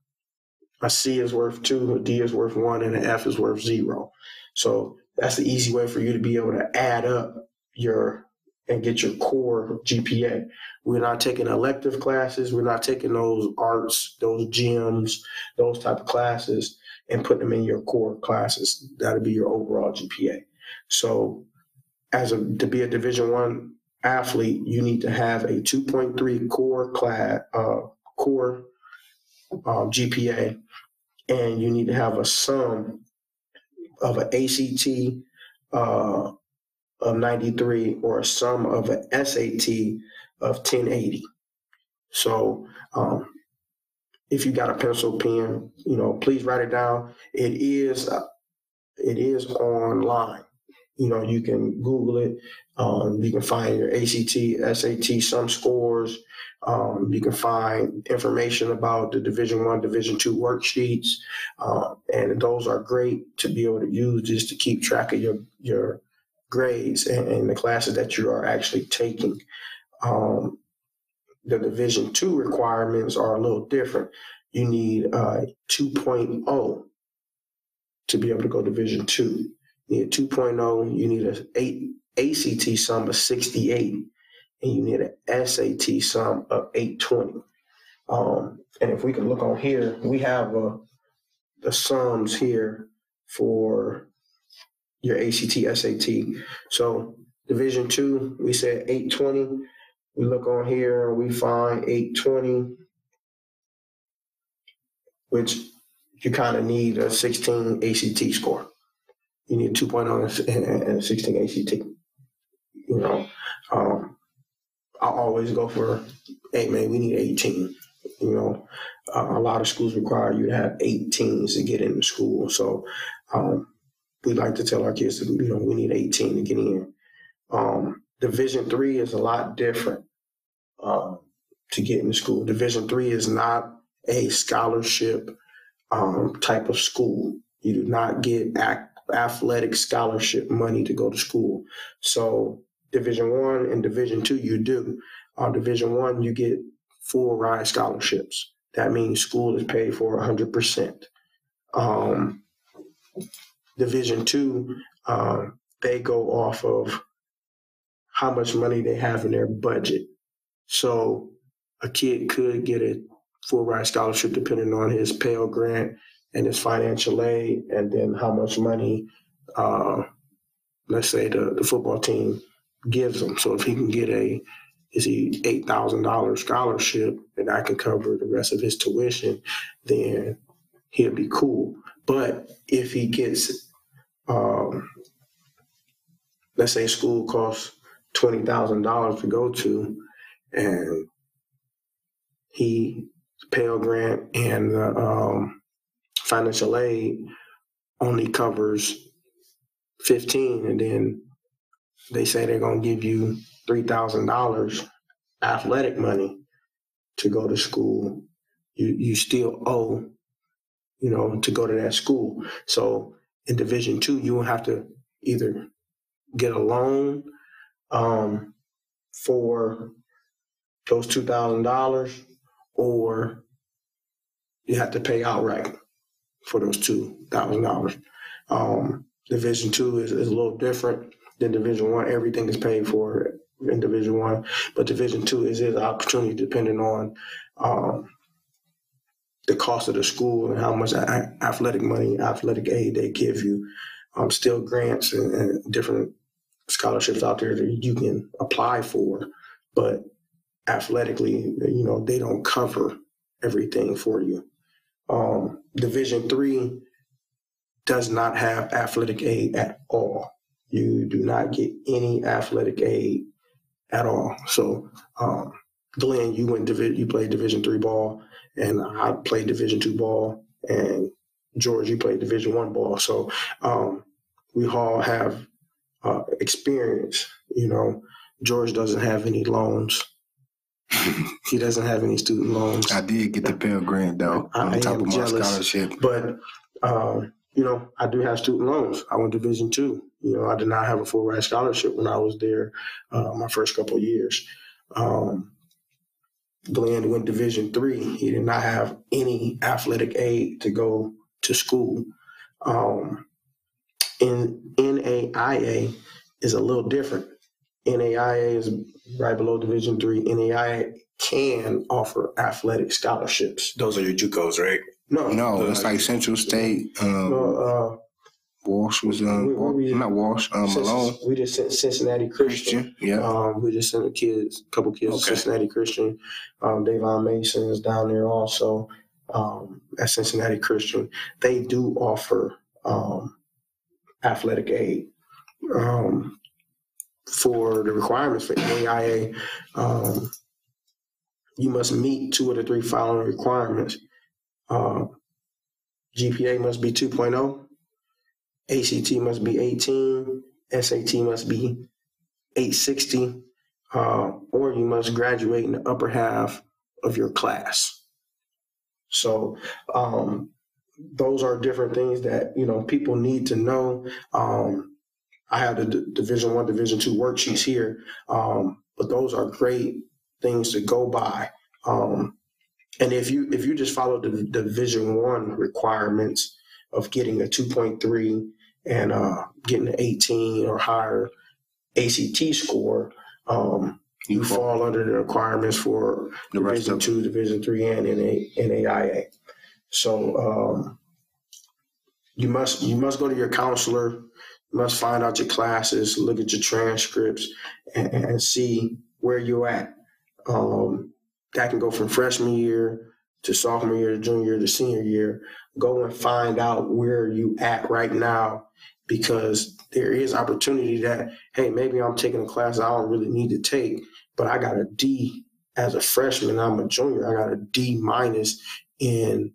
a C is worth two. A D is worth one, and an F is worth zero. So that's the easy way for you to be able to add up your and get your core GPA. We're not taking elective classes. We're not taking those arts, those gyms, those type of classes, and putting them in your core classes. That'll be your overall GPA. So, as a to be a Division One athlete, you need to have a 2.3 core class, uh, core um, GPA, and you need to have a sum of an ACT uh, of 93 or a sum of an SAT of 1080. So, um, if you got a pencil pen, you know, please write it down. It is uh, it is online. You know, you can Google it. Um, you can find your ACT, SAT, sum scores. Um, you can find information about the Division One, Division Two worksheets, uh, and those are great to be able to use just to keep track of your your grades and, and the classes that you are actually taking. Um, the Division Two requirements are a little different. You need uh, 2.0 to be able to go Division Two. You need a 2.0. You need a eight ACT sum of 68, and you need an SAT sum of 820. Um, and if we can look on here, we have uh, the sums here for your ACT, SAT. So Division Two, we said 820. We look on here and we find 820, which you kind of need a 16 ACT score. You need a 2.0 and, and 16 ACT. You know, um, I always go for, hey man, we need 18. You know, uh, a lot of schools require you to have 18s to get into school. So um, we like to tell our kids, that, you know, we need 18 to get in. Um, Division three is a lot different um, to get into school. Division three is not a scholarship um, type of school. You do not get ac- athletic scholarship money to go to school. So Division one and Division two, you do. On Division one, you get full ride scholarships. That means school is paid for 100%. Um, Division two, um, they go off of how much money they have in their budget. So a kid could get a full ride scholarship depending on his Pell Grant and his financial aid, and then how much money, uh, let's say the, the football team gives him. So if he can get a is he eight thousand dollars scholarship and I can cover the rest of his tuition, then he'll be cool. But if he gets, um, let's say school costs twenty thousand dollars to go to, and he Pell Grant and the um, financial aid only covers fifteen, and then they say they're gonna give you three thousand dollars athletic money to go to school. You you still owe, you know, to go to that school. So in Division two, you will have to either get a loan um, for those two thousand dollars, or you have to pay outright for those two thousand dollars. Um, Division two is, is a little different than Division one. Everything is paid for in Division One, but Division Two is his opportunity depending on um, the cost of the school and how much athletic money, athletic aid they give you. Um, still grants and, and different scholarships out there that you can apply for, but athletically, you know, they don't cover everything for you. Um, Division Three does not have athletic aid at all. You do not get any athletic aid at all. So, um, Glenn, you went divi- you played Division three ball, and I played Division two ball, and George, you played Division one ball. So, um, we all have uh, experience. You know, George doesn't have any loans. <laughs> he doesn't have any student loans. I did get the Pell Grant though I on top of my scholarship. But um, you know, I do have student loans. I went Division two. You know, I did not have a full ride scholarship when I was there uh, my first couple of years. Um, Glenn went Division three. He did not have any athletic aid to go to school. Um, in NAIA is a little different. NAIA is right below Division three. NAIA can offer athletic scholarships. Those are your JUCOs, right? No, No, it's like Central State. Um, no, uh, Walsh was um, We- we- we- not Walsh. Um, Malone We just sent Cincinnati Christian. Christian. Yeah. Um, we just sent a kids, a couple kids to Okay. Cincinnati Christian. Um, Davon Mason is down there also um, at Cincinnati Christian. They do offer um, athletic aid. Um, for the requirements for AIA, um, you must meet two of the three following requirements. Uh, GPA must be 2.0. ACT must be 18. SAT must be 860. Uh, or you must graduate in the upper half of your class. So um, those are different things that you know people need to know. Um, I have the D- Division One, Division Two worksheets here, um, but those are great things to go by. Um, and if you if you just follow the Division One requirements of getting a 2.3 and uh, getting an 18 or higher ACT score, um, you fall under the requirements for The Division Two, Division Three, and NA, NAIA. So um, you must you must go to your counselor. You must find out your classes, look at your transcripts, and, and see where you're at. Um, that can go from freshman year to sophomore year, junior year, to senior year, go and find out where you at right now because there is opportunity that, hey, maybe I'm taking a class I don't really need to take, but I got a D as a freshman, I'm a junior, I got a D minus in,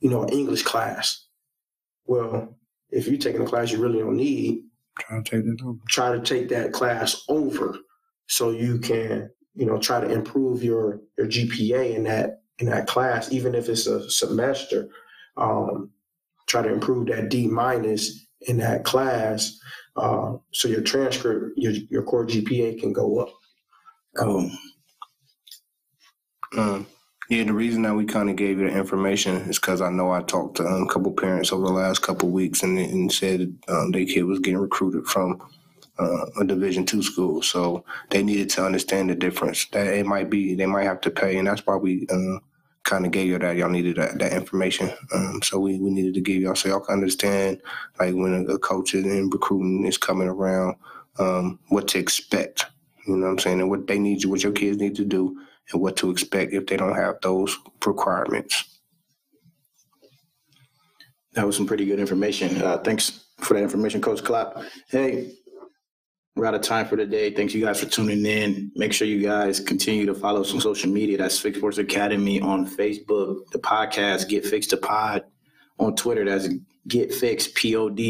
you know, English class. Well, if you're taking a class you really don't need, Try to take that over. try to take that class over so you can, you know, try to improve your your GPA in that in that class, even if it's a semester. Um, try to improve that D minus in that class, uh, so your transcript, your your core GPA can go up. Cool. Um, yeah, the reason that we kind of gave you the information is because I know I talked to um, a couple parents over the last couple weeks and, and said um, their kid was getting recruited from uh, a Division two school, so they needed to understand the difference. That it might be they might have to pay, and that's why we uh, kind of gave you that. Y'all needed that, that information, um, so we, we needed to give y'all so y'all can understand like when a, coach is in recruiting is coming around, um, what to expect. You know what I'm saying, and what they need you, what your kids need to do and what to expect if they don't have those requirements. That was some pretty good information. Uh, thanks for that information, Coach Clapp. Hey, we're out of time for today. Thanks you guys for tuning in. Make sure you guys continue to follow us on social media. That's Fix Sports Academy on Facebook. The podcast Get Fixed to Pod on Twitter. That's Get Fixed Pod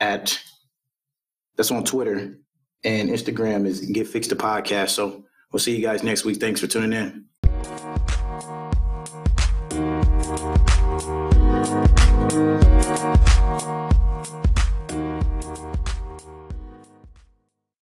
at that's on Twitter and Instagram is Get Fixed to Podcast. So we'll see you guys next week. Thanks for tuning in.